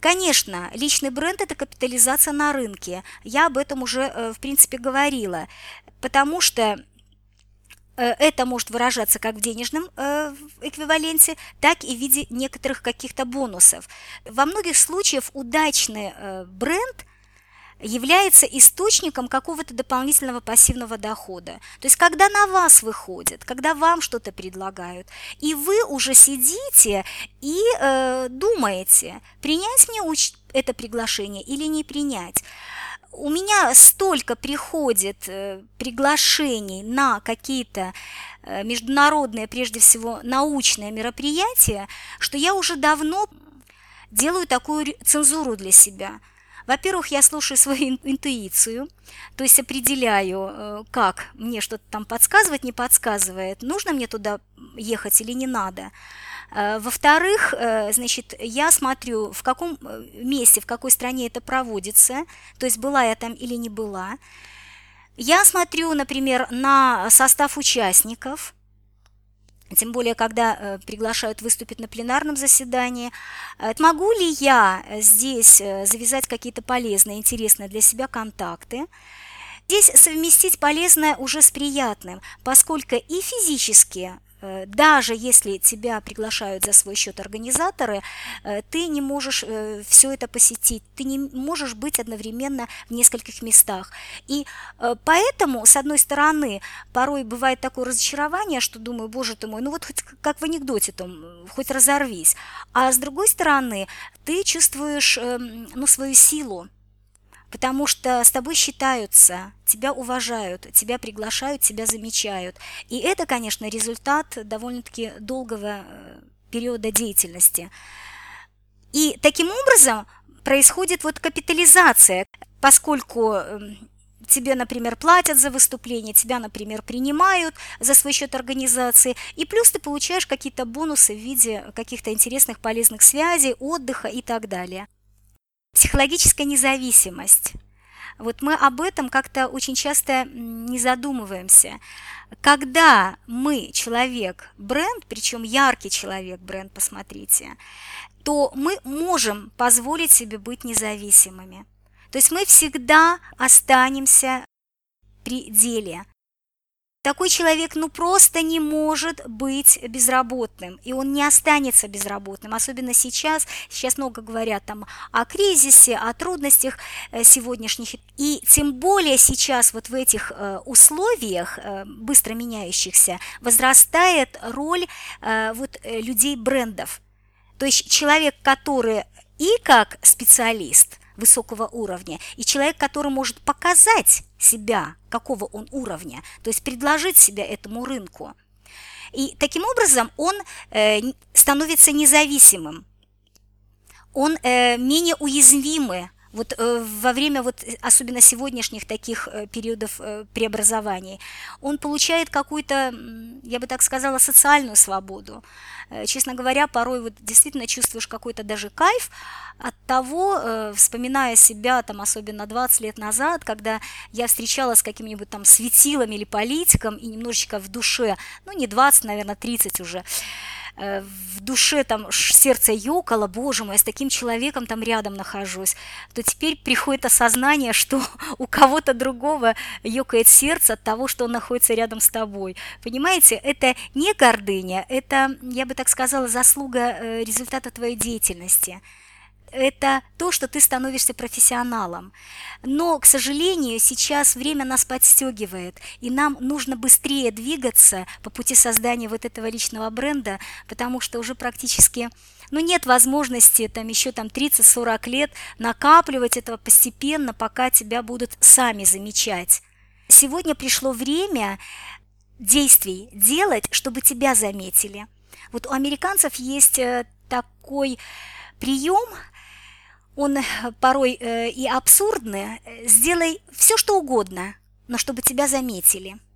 Конечно, личный бренд – это капитализация на рынке. Я об этом уже, э, в принципе, говорила потому что э, это может выражаться как в денежном э, эквиваленте, так и в виде некоторых каких-то бонусов. Во многих случаях удачный э, бренд является источником какого-то дополнительного пассивного дохода. То есть, когда на вас выходят, когда вам что-то предлагают, и вы уже сидите и э, думаете, принять мне это приглашение или не принять у меня столько приходит э, приглашений на какие-то э, международные, прежде всего, научные мероприятия, что я уже давно делаю такую цензуру для себя. Во-первых, я слушаю свою интуицию, то есть определяю, э, как мне что-то там подсказывает, не подсказывает, нужно мне туда ехать или не надо. Э, во-вторых, э, значит, я смотрю, в каком месте, в какой стране это проводится, то есть была я там или не была. Я смотрю, например, на состав участников, тем более, когда э, приглашают выступить на пленарном заседании. Э, могу ли я здесь э, завязать какие-то полезные, интересные для себя контакты? Здесь совместить полезное уже с приятным, поскольку и физически Э, даже если тебя приглашают за свой счет организаторы, э, ты не можешь э, все это посетить, ты не можешь быть одновременно в нескольких местах. И поэтому, с одной стороны, порой бывает такое разочарование, что думаю, боже ты мой, ну вот хоть как в анекдоте там, хоть разорвись. А с другой стороны, ты чувствуешь эм, ну, свою силу, потому что с тобой считаются, тебя уважают, тебя приглашают, тебя замечают. И это, конечно, результат довольно-таки долгого э, периода деятельности. И таким образом происходит вот капитализация, поскольку эм, тебе, например, платят за выступление, тебя, например, принимают за свой счет организации, и плюс ты получаешь какие-то бонусы в виде каких-то интересных полезных связей, отдыха и так далее. Психологическая независимость. Вот мы об этом как-то очень часто не задумываемся. Когда мы человек бренд, причем яркий человек бренд, посмотрите, то мы можем позволить себе быть независимыми. То есть мы всегда останемся при деле. Такой человек ну просто не может быть безработным, и он не останется безработным, особенно сейчас. Сейчас много говорят там о кризисе, о трудностях э, сегодняшних, и тем более сейчас вот в этих э, условиях э, быстро меняющихся возрастает роль вот людей брендов. То есть человек, который и как специалист высокого уровня, и человек, который может показать себя, какого он уровня, то есть предложить себя этому рынку. И таким образом он э, становится независимым, он э, менее уязвимый вот э, во время вот особенно сегодняшних таких э, периодов э, преобразований, он получает какую-то, я бы так сказала, социальную свободу. Э, честно говоря, порой вот действительно чувствуешь какой-то даже кайф от того, э, вспоминая себя там особенно 20 лет назад, когда я встречалась с каким-нибудь там светилом или политиком и немножечко в душе, ну не 20, наверное, 30 уже, Э, в душе там сердце ёкало, боже мой, я с таким человеком там рядом нахожусь, то теперь приходит осознание, что у кого-то другого ёкает сердце от того, что он находится рядом с тобой. Понимаете, это не гордыня, это, я бы так сказала, заслуга э, результата твоей деятельности это то, что ты становишься профессионалом. Но, к сожалению, сейчас время нас подстегивает, и нам нужно быстрее двигаться по пути создания вот этого личного бренда, потому что уже практически ну, нет возможности там еще там 30-40 лет накапливать этого постепенно, пока тебя будут сами замечать. Сегодня пришло время действий делать, чтобы тебя заметили. Вот у американцев есть э, такой прием – он э, порой э, и абсурдный, э, сделай все, что угодно, но чтобы тебя заметили –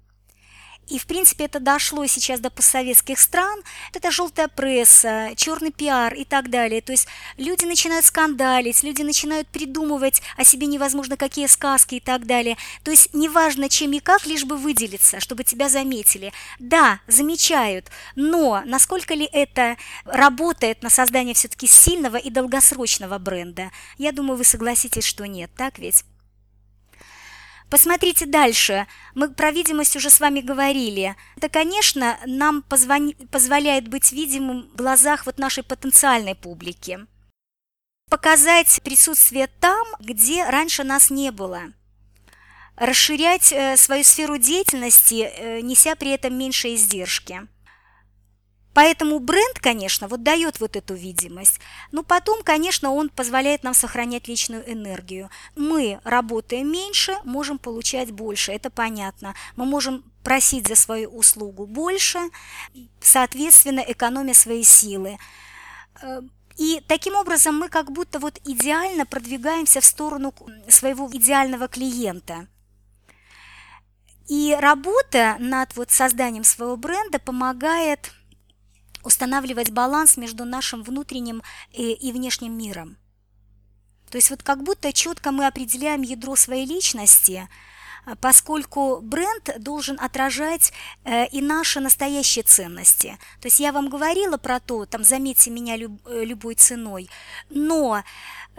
и, в принципе, это дошло сейчас до постсоветских стран. Это желтая пресса, черный пиар и так далее. То есть люди начинают скандалить, люди начинают придумывать о себе невозможно какие сказки и так далее. То есть неважно чем и как, лишь бы выделиться, чтобы тебя заметили. Да, замечают, но насколько ли это работает на создание все-таки сильного и долгосрочного бренда? Я думаю, вы согласитесь, что нет, так ведь? Посмотрите дальше. Мы про видимость уже с вами говорили. Это, конечно, нам позвони... позволяет быть видимым в глазах вот нашей потенциальной публики. Показать присутствие там, где раньше нас не было. Расширять э, свою сферу деятельности, э, неся при этом меньше издержки. Поэтому бренд, конечно, вот дает вот эту видимость, но потом, конечно, он позволяет нам сохранять личную энергию. Мы, работая меньше, можем получать больше, это понятно. Мы можем просить за свою услугу больше, соответственно, экономя свои силы. Э, и таким образом мы как будто вот идеально продвигаемся в сторону своего идеального клиента. И работа над вот созданием своего бренда помогает устанавливать баланс между нашим внутренним и, и внешним миром. То есть вот как будто четко мы определяем ядро своей личности, поскольку бренд должен отражать э, и наши настоящие ценности. То есть я вам говорила про то, там, заметьте меня люб, э, любой ценой, но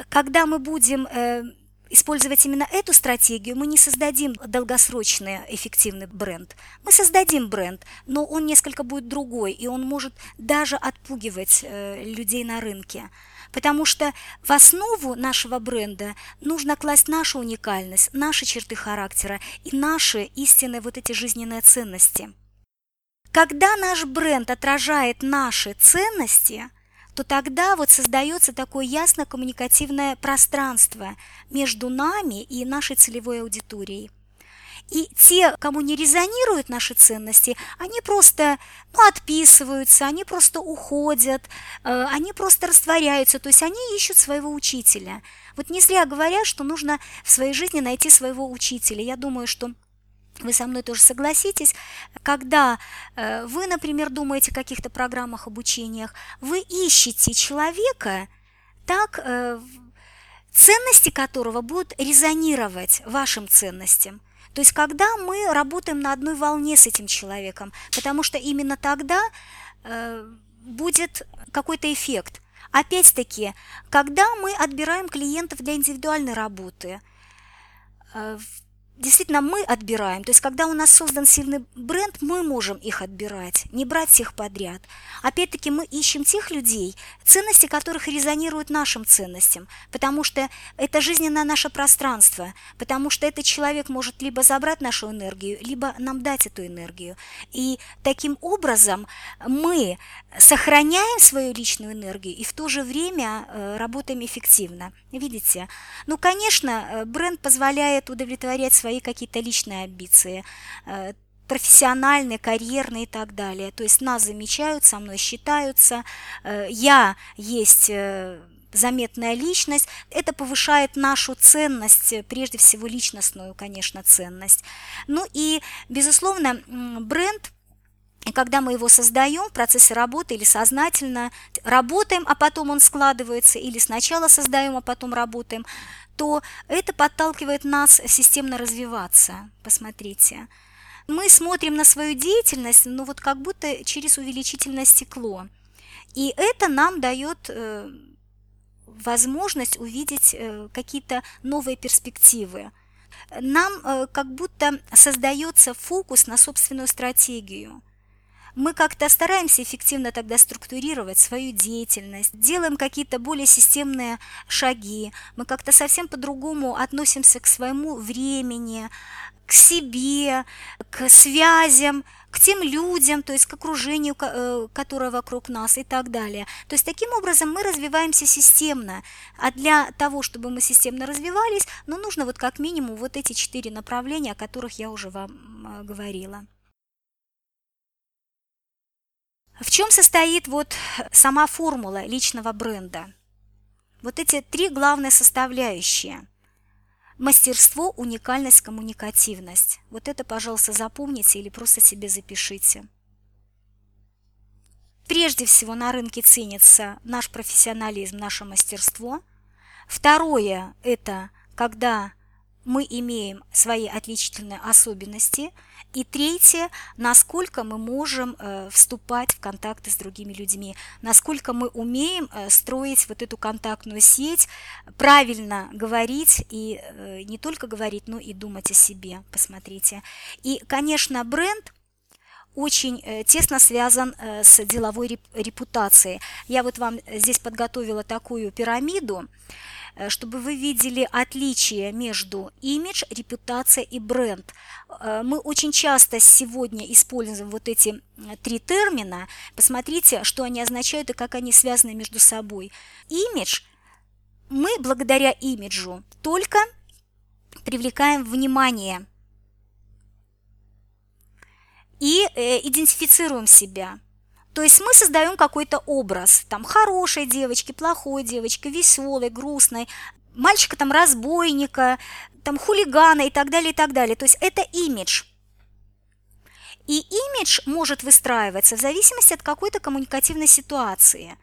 когда мы будем э, использовать именно эту стратегию, мы не создадим долгосрочный эффективный бренд. Мы создадим бренд, но он несколько будет другой, и он может даже отпугивать э, людей на рынке. Потому что в основу нашего бренда нужно класть нашу уникальность, наши черты характера и наши истинные вот эти жизненные ценности. Когда наш бренд отражает наши ценности, то тогда вот создается такое ясно коммуникативное пространство между нами и нашей целевой аудиторией. И те, кому не резонируют наши ценности, они просто ну, отписываются, они просто уходят, э, они просто растворяются, то есть они ищут своего учителя. Вот не зря говорят, что нужно в своей жизни найти своего учителя. Я думаю, что вы со мной тоже согласитесь, когда э, вы, например, думаете о каких-то программах обучениях, вы ищете человека, так, э, ценности которого будут резонировать вашим ценностям. То есть когда мы работаем на одной волне с этим человеком, потому что именно тогда э, будет какой-то эффект. Опять-таки, когда мы отбираем клиентов для индивидуальной работы, действительно мы отбираем. То есть, когда у нас создан сильный бренд, мы можем их отбирать, не брать всех подряд. Опять-таки, мы ищем тех людей, ценности которых резонируют нашим ценностям, потому что это жизненное наше пространство, потому что этот человек может либо забрать нашу энергию, либо нам дать эту энергию. И таким образом мы сохраняем свою личную энергию и в то же время э, работаем эффективно. Видите? Ну, конечно, э, бренд позволяет удовлетворять свои какие-то личные амбиции, э, профессиональные, карьерные и так далее. То есть нас замечают, со мной считаются, я есть заметная личность, это повышает нашу ценность, прежде всего личностную, конечно, ценность. Ну и, безусловно, бренд когда мы его создаем в процессе работы или сознательно работаем, а потом он складывается, или сначала создаем, а потом работаем, то это подталкивает нас системно развиваться. Посмотрите. Мы смотрим на свою деятельность, ну вот как будто через увеличительное стекло. И это нам дает э, возможность увидеть э, какие-то новые перспективы. Нам э, как будто создается фокус на собственную стратегию – мы как-то стараемся эффективно тогда структурировать свою деятельность, делаем какие-то более системные шаги, мы как-то совсем по-другому относимся к своему времени, к себе, к связям, к тем людям, то есть к окружению, э, которое вокруг нас и так далее. То есть таким образом мы развиваемся системно. А для того, чтобы мы системно развивались, ну, нужно вот как минимум вот эти четыре направления, о которых я уже вам э, говорила. В чем состоит вот сама формула личного бренда? Вот эти три главные составляющие. Мастерство, уникальность, коммуникативность. Вот это, пожалуйста, запомните или просто себе запишите. Прежде всего на рынке ценится наш профессионализм, наше мастерство. Второе – это когда мы имеем свои отличительные особенности. И третье, насколько мы можем э, вступать в контакты с другими людьми, насколько мы умеем э, строить вот эту контактную сеть, правильно говорить и э, не только говорить, но и думать о себе, посмотрите. И, конечно, бренд очень тесно связан с деловой репутацией. Я вот вам здесь подготовила такую пирамиду. Э, чтобы вы видели отличие между имидж, репутация и бренд. Э, мы очень часто сегодня используем вот эти три термина. Посмотрите, что они означают и как они связаны между собой. Имидж, мы благодаря имиджу только привлекаем внимание и э, идентифицируем себя – то есть мы создаем какой-то образ, там, хорошей девочки, плохой девочки, веселой, грустной, мальчика там разбойника, там хулигана и так далее, и так далее. То есть это имидж. И имидж может выстраиваться в зависимости от какой-то коммуникативной ситуации.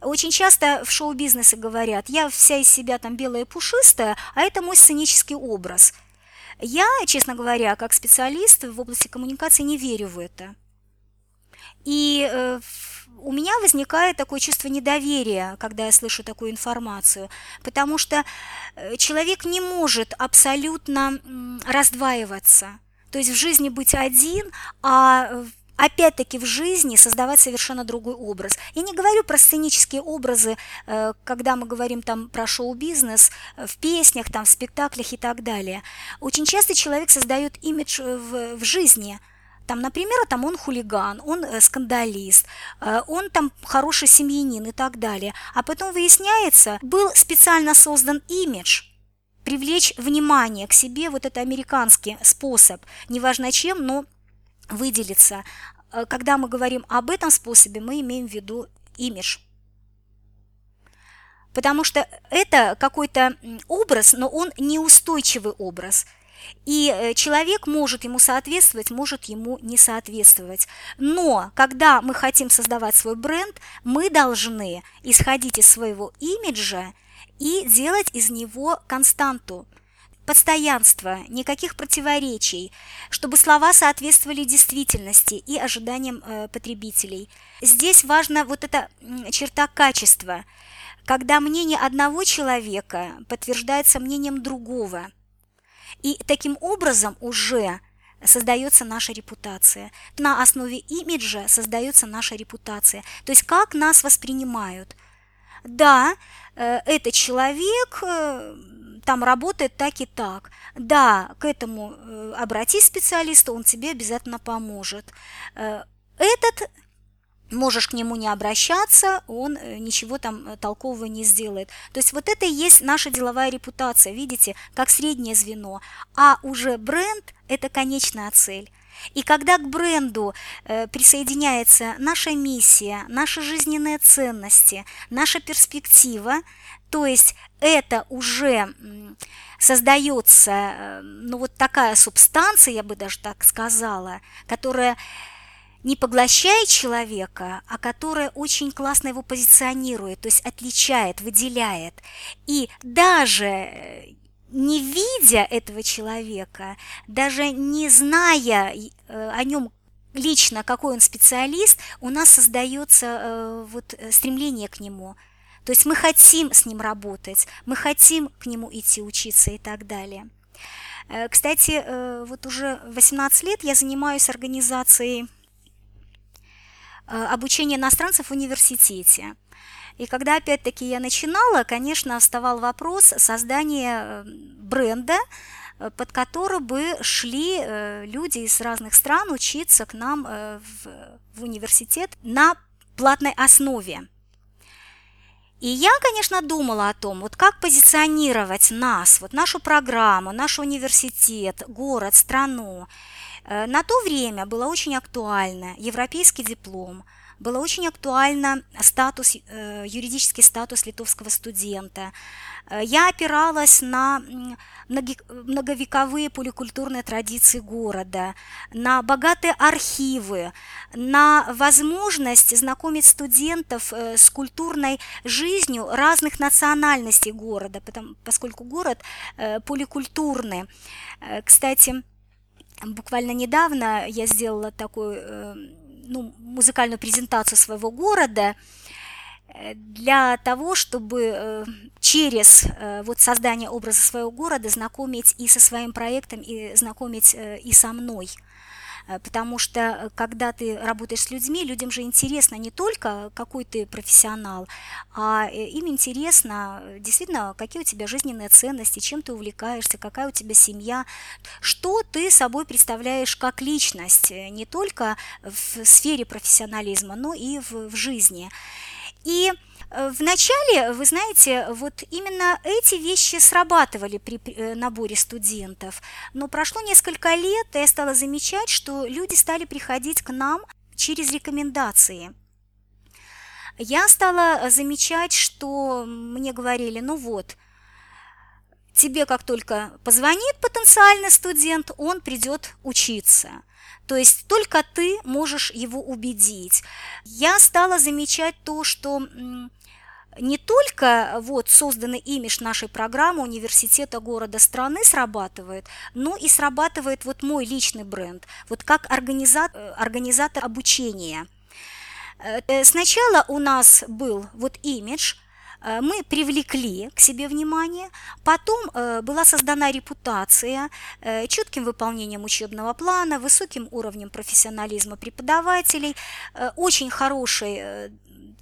Очень часто в шоу-бизнесе говорят, я вся из себя там белая и пушистая, а это мой сценический образ. Я, честно говоря, как специалист в области коммуникации не верю в это. И э, у меня возникает такое чувство недоверия, когда я слышу такую информацию, потому что э, человек не может абсолютно раздваиваться. То есть в жизни быть один, а опять-таки в жизни создавать совершенно другой образ. Я не говорю про сценические образы, э, когда мы говорим там про шоу-бизнес, э, в песнях, там, в спектаклях и так далее. Очень часто человек создает имидж в, в жизни – там, например, там он хулиган, он э, скандалист, он там хороший семьянин и так далее. А потом выясняется, был специально создан имидж, привлечь внимание к себе, вот это американский способ, неважно чем, но выделиться. Э, когда мы говорим об этом способе, мы имеем в виду имидж. Потому что это какой-то образ, но он неустойчивый образ. И э, человек может ему соответствовать, может ему не соответствовать. Но когда мы хотим создавать свой бренд, мы должны исходить из своего имиджа и делать из него константу – постоянство, никаких противоречий, чтобы слова соответствовали действительности и ожиданиям э, потребителей. Здесь важна вот эта черта качества, когда мнение одного человека подтверждается мнением другого. И таким образом уже создается наша репутация. На основе имиджа создается наша репутация. То есть как нас воспринимают. Да, э, этот человек э, там работает так и так. Да, к этому э, обратись специалисту, он тебе обязательно поможет. Этот можешь к нему не обращаться, он э, ничего там толкового не сделает. То есть вот это и есть наша деловая репутация, видите, как среднее звено. А уже бренд – это конечная цель. И когда к бренду э, присоединяется наша миссия, наши жизненные ценности, наша перспектива, то есть это уже создается, э, ну вот такая субстанция, я бы даже так сказала, которая не поглощает человека, а которая очень классно его позиционирует, то есть отличает, выделяет. И даже э, не видя этого человека, даже не зная э, о нем лично, какой он специалист, у нас создается вот стремление к нему – то есть мы хотим с ним работать, мы хотим к нему идти учиться и так далее. Э, кстати, э, вот уже 18 лет я занимаюсь организацией э, обучения иностранцев в университете. И когда опять-таки я начинала, конечно, вставал вопрос создания бренда, под который бы шли люди из разных стран учиться к нам в, в университет на платной основе. И я, конечно, думала о том, вот как позиционировать нас, вот нашу программу, наш университет, город, страну. Э, на то время было очень актуально европейский диплом, было очень актуально статус, э, юридический статус литовского студента. Э, я опиралась на многовековые поликультурные традиции города, на богатые архивы, на возможность знакомить студентов с культурной жизнью разных национальностей города, потому, поскольку город поликультурный. Кстати, буквально недавно я сделала такую ну, музыкальную презентацию своего города – для того, чтобы э, через э, вот создание образа своего города знакомить и со своим проектом, и знакомить э, и со мной. Потому что когда ты работаешь с людьми, людям же интересно не только какой ты профессионал, а им интересно действительно, какие у тебя жизненные ценности, чем ты увлекаешься, какая у тебя семья, что ты собой представляешь как личность, не только в сфере профессионализма, но и в, в жизни. И э, Вначале, вы знаете, вот именно эти вещи срабатывали при э, наборе студентов, но прошло несколько лет, и я стала замечать, что люди стали приходить к нам через рекомендации. Я стала замечать, что мне говорили, ну вот, тебе как только позвонит потенциальный студент, он придет учиться – то есть только ты можешь его убедить. Я стала замечать то, что не только вот созданный имидж нашей программы университета города страны срабатывает, но и срабатывает вот мой личный бренд, вот как организатор, организатор обучения. Э, сначала у нас был вот имидж, э, мы привлекли к себе внимание, потом э, была создана репутация четким выполнением учебного плана, высоким уровнем профессионализма преподавателей, очень хорошей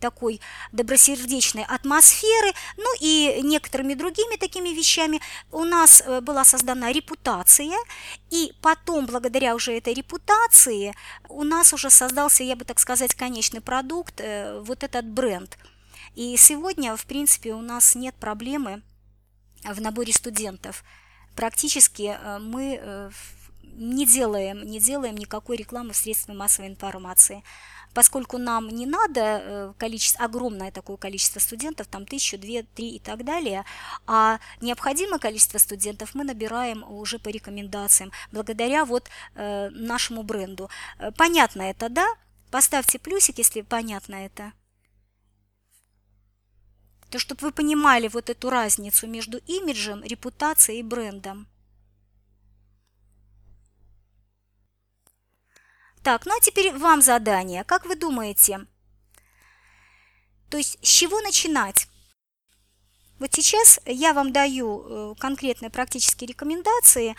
такой добросердечной атмосферы, ну и некоторыми другими такими вещами. У нас э, была создана репутация, и потом, благодаря уже этой репутации, у нас уже создался, я бы так сказать, конечный продукт, э, вот этот бренд. И сегодня, в принципе, у нас нет проблемы в наборе студентов. Практически э, мы не делаем, не делаем никакой рекламы в средствах массовой информации поскольку нам не надо э, количество, огромное такое количество студентов, там тысячу, две, три и так далее, а необходимое количество студентов мы набираем уже по рекомендациям, благодаря вот э, нашему бренду. Э, понятно это, да? Поставьте плюсик, если понятно это. То, чтобы вы понимали вот эту разницу между имиджем, репутацией и брендом. Так, ну а теперь вам задание. Как вы думаете? То есть с чего начинать? Вот сейчас я вам даю э, конкретные практические рекомендации,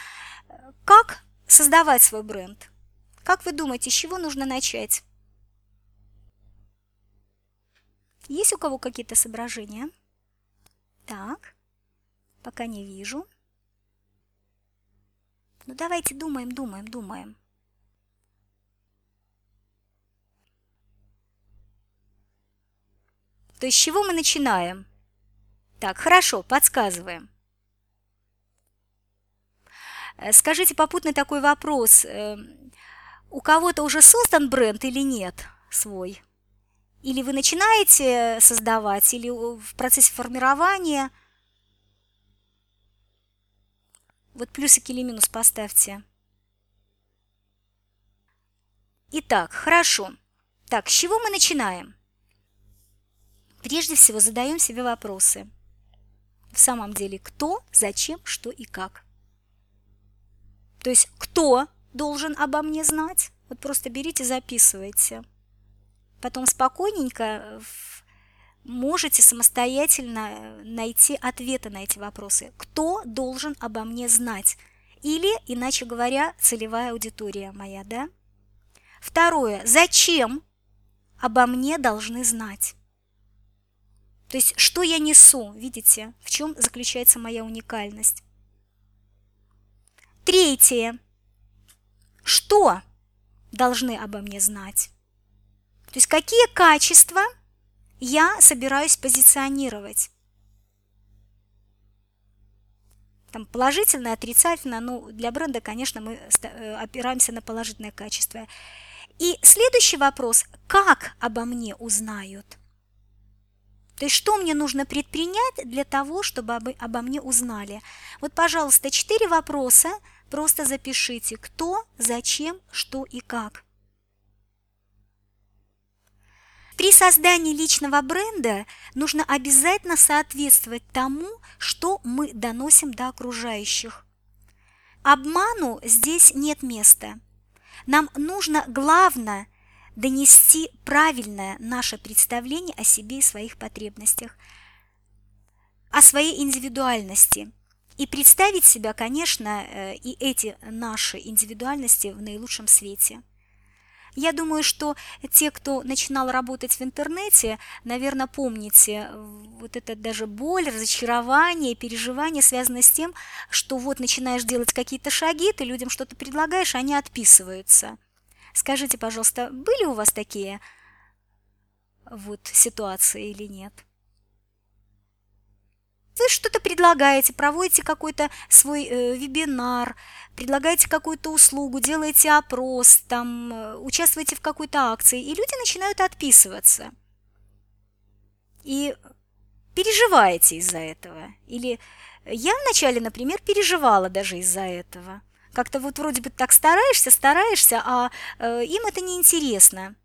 как создавать свой бренд. Как вы думаете, с чего нужно начать? Есть у кого какие-то соображения? Так, пока не вижу. Ну давайте думаем, думаем, думаем. То есть с чего мы начинаем? Так, хорошо, подсказываем. Э, скажите попутный такой вопрос. Эм, у кого-то уже создан бренд или нет свой? Или вы начинаете создавать, или в процессе формирования? Вот плюсик или минус поставьте. Итак, хорошо. Так, с чего мы начинаем? Прежде всего задаем себе вопросы. В самом деле, кто, зачем, что и как. То есть, кто должен обо мне знать? Вот просто берите, записывайте. Потом спокойненько э, можете самостоятельно найти ответы на эти вопросы. Кто должен обо мне знать? Или, иначе говоря, целевая аудитория моя, да? Второе. Зачем обо мне должны знать? То есть, что я несу, видите, в чем заключается моя уникальность. Третье. Что должны обо мне знать? То есть, какие качества я собираюсь позиционировать? Там положительное, отрицательное, ну, для бренда, конечно, мы э, опираемся на положительное качество. И следующий вопрос, как обо мне узнают? То есть что мне нужно предпринять для того, чтобы обо, обо мне узнали? Вот, пожалуйста, четыре вопроса, просто запишите. Кто, зачем, что и как. При создании личного бренда нужно обязательно соответствовать тому, что мы доносим до окружающих. Обману здесь нет места. Нам нужно главное – донести правильное наше представление о себе и своих потребностях, о своей индивидуальности и представить себя, конечно, э, и эти наши индивидуальности в наилучшем свете. Я думаю, что те, кто начинал работать в интернете, наверное, помните вот это даже боль, разочарование, переживание связано с тем, что вот начинаешь делать какие-то шаги, ты людям что-то предлагаешь, они отписываются. Скажите, пожалуйста, были у вас такие вот ситуации или нет? Вы что-то предлагаете, проводите какой-то свой э, вебинар, предлагаете какую-то услугу, делаете опрос, там, э, участвуете в какой-то акции, и люди начинают отписываться. И переживаете из-за этого. Или я вначале, например, переживала даже из-за этого. Как-то вот вроде бы так стараешься, стараешься, а э, им это неинтересно.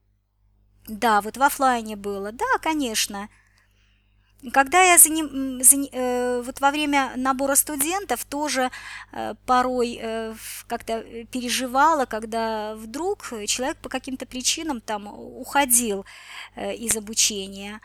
Да, вот в офлайне было, да, конечно. Когда я за ним, за, э, вот во время набора студентов тоже э, порой э, как-то переживала, когда вдруг человек по каким-то причинам там уходил э, из обучения.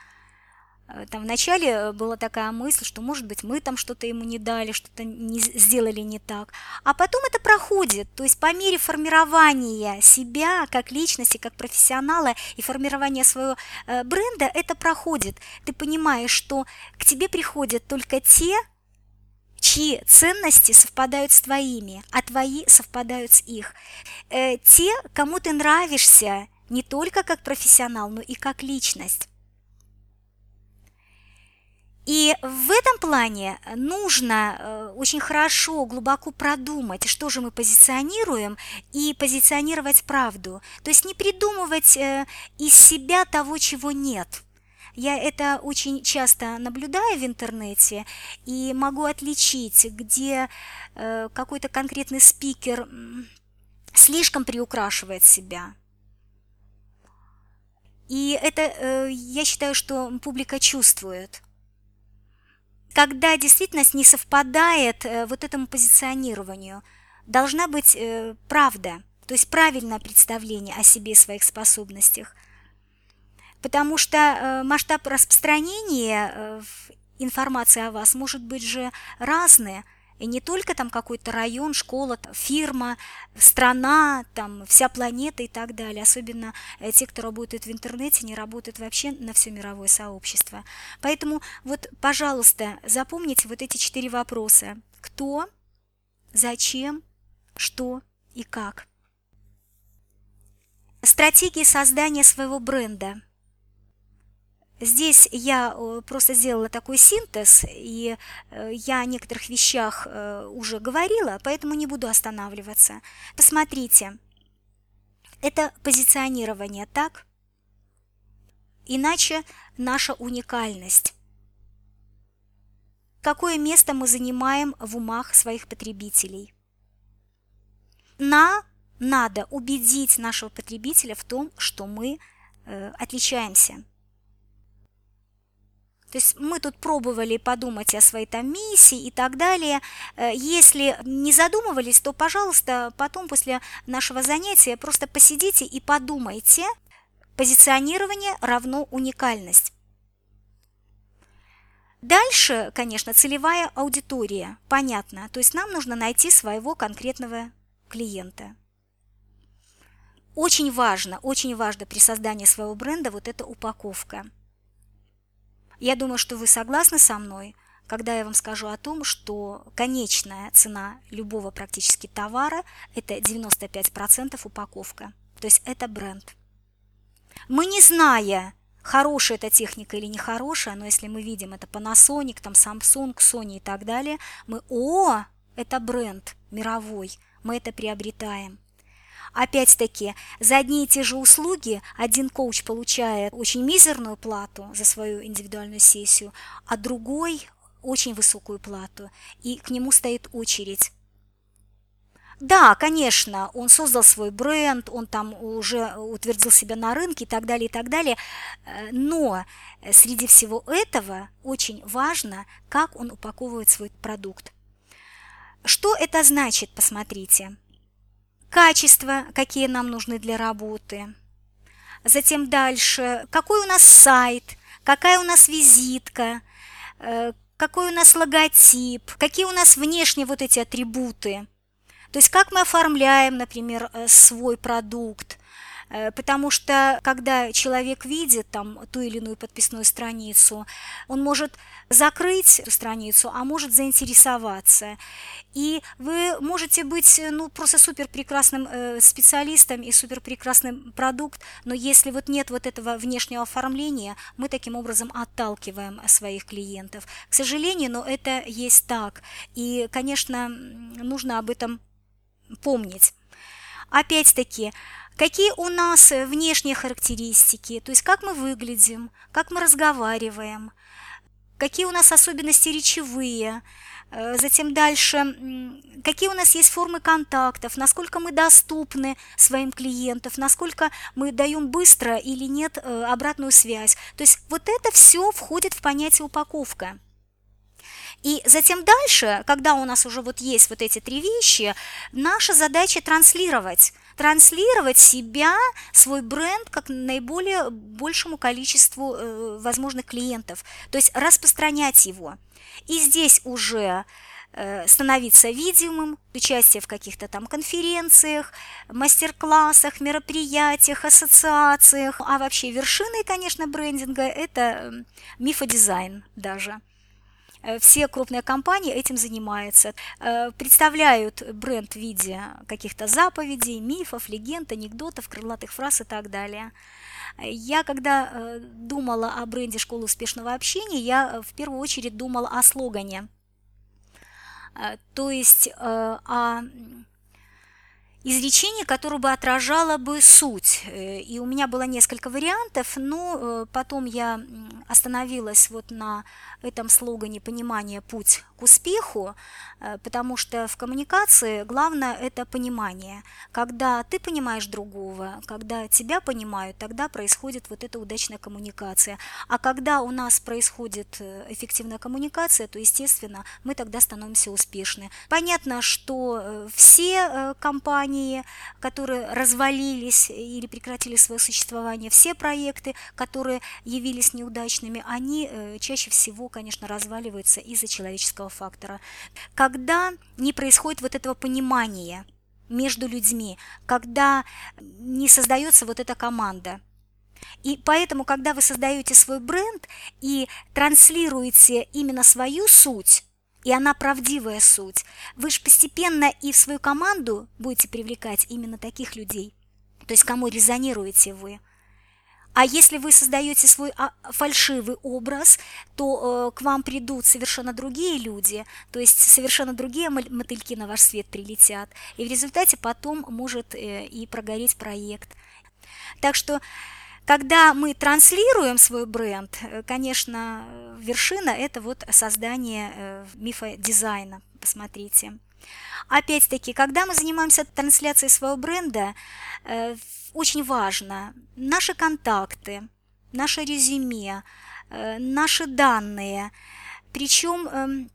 Э, там вначале э, была такая мысль, что, может быть, мы там что-то ему не дали, что-то не сделали не так. А потом это проходит. То есть по мере формирования себя как личности, как профессионала и формирования своего э, бренда, это проходит. Ты понимаешь, что к тебе приходят только те, чьи ценности совпадают с твоими, а твои совпадают с их. Те, кому ты нравишься не только как профессионал, но и как личность. И в этом плане нужно э, очень хорошо, глубоко продумать, что же мы позиционируем, и позиционировать правду. То есть не придумывать э, из себя того, чего нет. Я это очень часто наблюдаю в интернете и могу отличить, где э, какой-то конкретный спикер слишком приукрашивает себя. И это, я считаю, что публика чувствует когда действительность не совпадает э, вот этому позиционированию. Должна быть э, правда, то есть правильное представление о себе и своих способностях. Потому что э, масштаб распространения информации о вас может быть же разный – и не только там какой-то район, школа, фирма, страна, там вся планета и так далее. Особенно э, те, кто работает в интернете, не работают вообще на все мировое сообщество. Поэтому вот, пожалуйста, запомните вот эти четыре вопроса. Кто, зачем, что и как. Стратегии создания своего бренда – Здесь я э, просто сделала такой синтез, и э, я о некоторых вещах э, уже говорила, поэтому не буду останавливаться. Посмотрите, это позиционирование, так? Иначе наша уникальность. Какое место мы занимаем в умах своих потребителей? На надо убедить нашего потребителя в том, что мы э, отличаемся – то есть мы тут пробовали подумать о своей там миссии и так далее. Э, если не задумывались, то, пожалуйста, потом после нашего занятия просто посидите и подумайте. Позиционирование равно уникальность. Дальше, конечно, целевая аудитория, понятно. То есть нам нужно найти своего конкретного клиента. Очень важно, очень важно при создании своего бренда вот эта упаковка – я думаю, что вы согласны со мной, когда я вам скажу о том, что конечная цена любого практически товара – это 95% упаковка. То есть это бренд. Мы не зная, хорошая эта техника или нехорошая, но если мы видим это Panasonic, там Samsung, Sony и так далее, мы «О, это бренд мировой, мы это приобретаем». Опять-таки, за одни и те же услуги один коуч получает очень мизерную плату за свою индивидуальную сессию, а другой очень высокую плату, и к нему стоит очередь. Да, конечно, он создал свой бренд, он там уже утвердил себя на рынке и так далее, и так далее, но среди всего этого очень важно, как он упаковывает свой продукт. Что это значит, посмотрите качества, какие нам нужны для работы. Затем дальше, какой у нас сайт, какая у нас визитка, э, какой у нас логотип, какие у нас внешние вот эти атрибуты. То есть как мы оформляем, например, э, свой продукт, потому что когда человек видит там ту или иную подписную страницу, он может закрыть страницу, а может заинтересоваться. И вы можете быть ну, просто супер прекрасным э, специалистом и супер прекрасным продукт, но если вот нет вот этого внешнего оформления, мы таким образом отталкиваем своих клиентов. К сожалению, но это есть так. И, конечно, нужно об этом помнить. Опять-таки, Какие у нас э, внешние характеристики, то есть как мы выглядим, как мы разговариваем, какие у нас особенности речевые, Э, затем дальше, какие у нас есть формы контактов, насколько мы доступны своим клиентам, насколько мы даем быстро или нет э, обратную связь. То есть вот это все входит в понятие упаковка. И затем дальше, когда у нас уже вот есть вот эти три вещи, наша задача транслировать транслировать себя, свой бренд как наиболее большему количеству э, возможных клиентов, то есть распространять его. И здесь уже э, становиться видимым, участие в каких-то там конференциях, мастер-классах, мероприятиях, ассоциациях. А вообще вершиной, конечно, брендинга – это мифодизайн даже. Э, все крупные компании этим занимаются, э, представляют бренд в виде каких-то заповедей, мифов, легенд, анекдотов, крылатых фраз и так далее. Я, когда э, думала о бренде школы успешного общения, я в первую очередь думала о слогане, то есть о изречение, которое бы отражало бы суть. И у меня было несколько вариантов, но потом я остановилась вот на этом слогане понимания «Путь к успеху», э, потому что в коммуникации главное – это понимание. Когда ты понимаешь другого, когда тебя понимают, тогда происходит вот эта удачная коммуникация. А когда у нас происходит э, эффективная коммуникация, то, естественно, мы тогда становимся успешны. Понятно, что э, все компании, которые развалились или прекратили свое существование, все проекты, которые явились неудачными, они чаще всего конечно, разваливается из-за человеческого фактора. Когда не происходит вот этого понимания между людьми, когда не создается вот эта команда. И поэтому, когда вы создаете свой бренд и транслируете именно свою суть, и она правдивая суть, вы же постепенно и в свою команду будете привлекать именно таких людей, то есть кому резонируете вы – а если вы создаете свой а, фальшивый образ, то э, к вам придут совершенно другие люди, то есть совершенно другие мотыльки на ваш свет прилетят, и в результате потом может э, и прогореть проект. Так что, когда мы транслируем свой бренд, э, конечно, вершина – это вот создание э, мифа дизайна, посмотрите. Опять-таки, когда мы занимаемся трансляцией своего бренда, э, очень важно наши контакты, наше резюме, наши данные. Причем эм,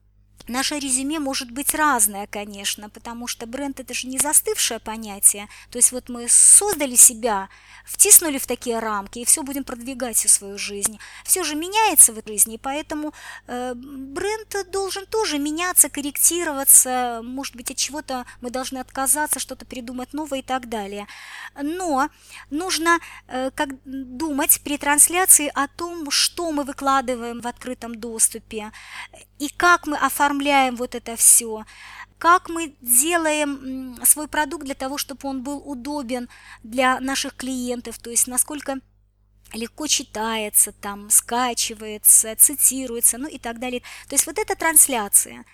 Наше резюме может быть разное, конечно, потому что бренд – это же не застывшее понятие. То есть вот мы создали себя, втиснули в такие рамки, и все будем продвигать всю свою жизнь. Все же меняется в этой жизни, поэтому э, бренд должен тоже меняться, корректироваться, может быть, от чего-то мы должны отказаться, что-то придумать новое и так далее. Но нужно э, как, думать при трансляции о том, что мы выкладываем в открытом доступе, и как мы оформляем вот это все, как мы делаем свой продукт для того, чтобы он был удобен для наших клиентов, то есть насколько легко читается, там, скачивается, цитируется, ну и так далее. То есть вот эта трансляция.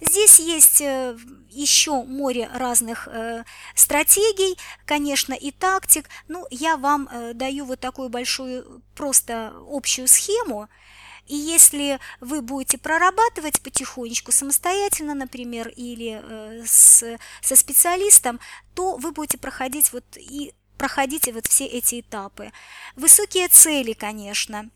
Здесь есть э, еще море разных э, стратегий, конечно, и тактик. Ну, я вам э, даю вот такую большую, просто общую схему, и если вы будете прорабатывать потихонечку самостоятельно, например, или э, с, со специалистом, то вы будете проходить вот и проходите вот все эти этапы. Высокие цели, конечно.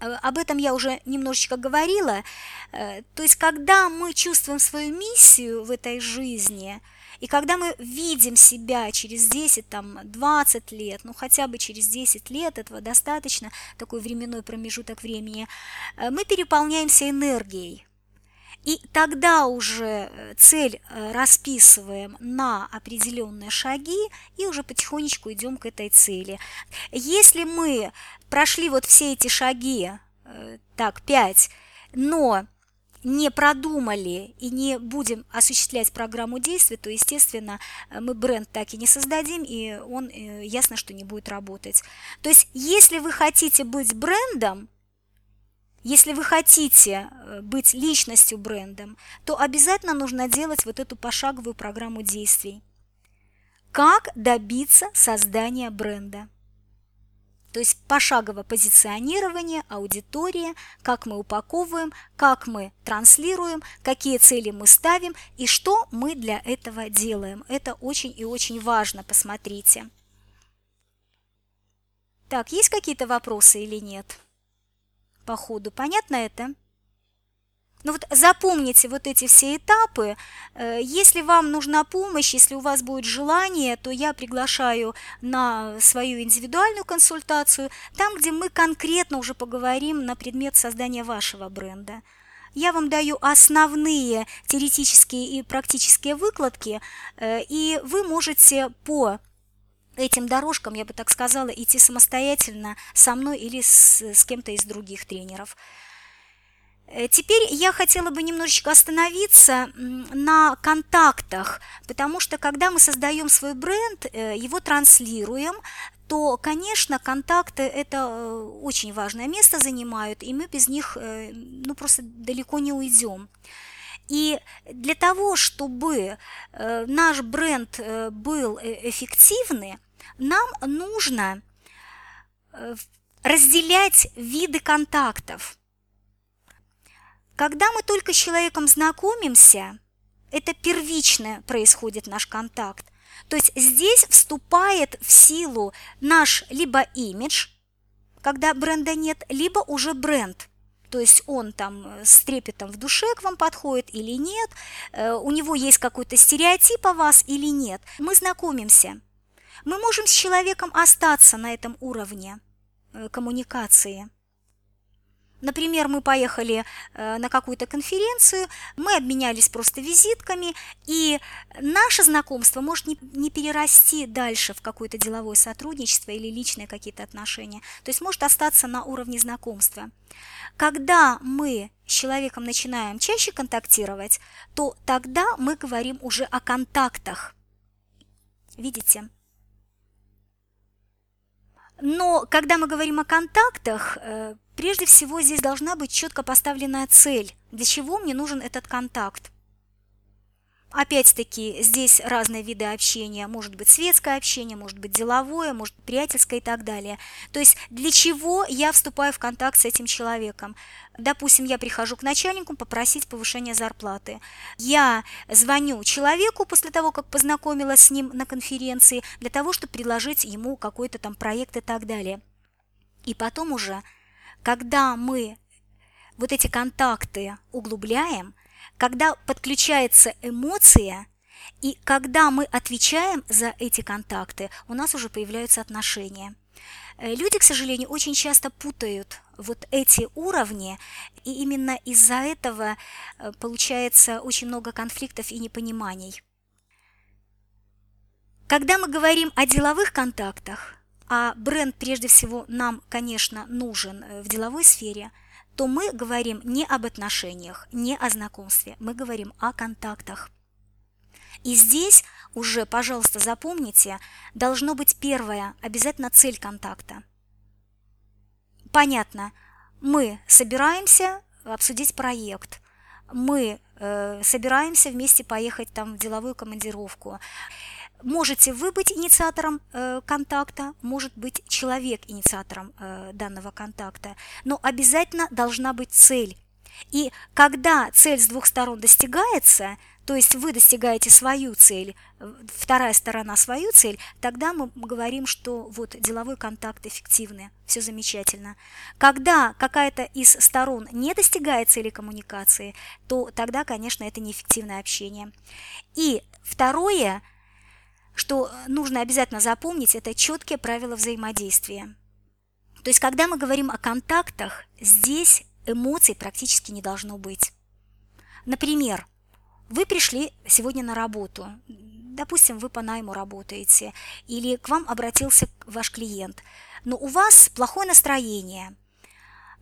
Э, об этом я уже немножечко говорила. Э, то есть, когда мы чувствуем свою миссию в этой жизни – и когда мы видим себя через 10, там, 20 лет, ну хотя бы через 10 лет, этого достаточно, такой временной промежуток времени, э, мы переполняемся энергией. И тогда уже э, цель э, расписываем на определенные шаги и уже потихонечку идем к этой цели. Если мы прошли вот все эти шаги, так, 5, но не продумали и не будем осуществлять программу действий, то, естественно, мы бренд так и не создадим, и он э, ясно, что не будет работать. То есть, если вы хотите быть брендом, если вы хотите э, быть личностью брендом, то обязательно нужно делать вот эту пошаговую программу действий. Как добиться создания бренда? То есть пошаговое позиционирование, аудитория, как мы упаковываем, как мы транслируем, какие цели мы ставим и что мы для этого делаем. Это очень и очень важно, посмотрите. Так, есть какие-то вопросы или нет? По ходу понятно это? Ну вот запомните вот эти все этапы. Э, если вам нужна помощь, если у вас будет желание, то я приглашаю на свою индивидуальную консультацию, там, где мы конкретно уже поговорим на предмет создания вашего бренда. Я вам даю основные теоретические и практические выкладки, э, и вы можете по этим дорожкам, я бы так сказала, идти самостоятельно со мной или с, с кем-то из других тренеров. Э, теперь я хотела бы немножечко остановиться на контактах, потому что когда мы создаем свой бренд, э, его транслируем, то, конечно, контакты это э, очень важное место занимают, и мы без них ну, просто далеко не уйдем. И для того, чтобы наш бренд был эффективный, нам нужно разделять виды контактов. Когда мы только с человеком знакомимся, это первично происходит наш контакт. То есть здесь вступает в силу наш либо имидж, когда бренда нет, либо уже бренд. То есть он там с трепетом в душе к вам подходит или нет, э, у него есть какой-то стереотип о вас или нет. Мы знакомимся. Мы можем с человеком остаться на этом уровне э, коммуникации – Например, мы поехали э, на какую-то конференцию, мы обменялись просто визитками, и наше знакомство может не, не перерасти дальше в какое-то деловое сотрудничество или личные какие-то отношения, то есть может остаться на уровне знакомства. Когда мы с человеком начинаем чаще контактировать, то тогда мы говорим уже о контактах. Видите? Но когда мы говорим о контактах, э, Прежде всего здесь должна быть четко поставленная цель, для чего мне нужен этот контакт. Опять-таки, здесь разные виды общения. Может быть светское общение, может быть деловое, может быть приятельское и так далее. То есть для чего я вступаю в контакт с этим человеком? Допустим, я прихожу к начальнику попросить повышения зарплаты. Я звоню человеку после того, как познакомилась с ним на конференции, для того, чтобы предложить ему какой-то там проект и так далее. И потом уже когда мы вот эти контакты углубляем, когда подключается эмоция, и когда мы отвечаем за эти контакты, у нас уже появляются отношения. Э, люди, к сожалению, очень часто путают вот эти уровни, и именно из-за этого э, получается очень много конфликтов и непониманий. Когда мы говорим о деловых контактах, а бренд прежде всего нам, конечно, нужен э, в деловой сфере, то мы говорим не об отношениях, не о знакомстве, мы говорим о контактах. И здесь уже, пожалуйста, запомните, должно быть первое, обязательно цель контакта. Понятно, мы собираемся обсудить проект, мы э, собираемся вместе поехать там в деловую командировку. Можете вы быть инициатором э, контакта, может быть человек инициатором э, данного контакта, но обязательно должна быть цель. И когда цель с двух сторон достигается, то есть вы достигаете свою цель, вторая сторона свою цель, тогда мы говорим, что вот деловой контакт эффективный, все замечательно. Когда какая-то из сторон не достигает цели коммуникации, то тогда, конечно, это неэффективное общение. И второе – что нужно обязательно запомнить, это четкие правила взаимодействия. То есть, когда мы говорим о контактах, здесь эмоций практически не должно быть. Например, вы пришли сегодня на работу, допустим, вы по найму работаете, или к вам обратился ваш клиент, но у вас плохое настроение,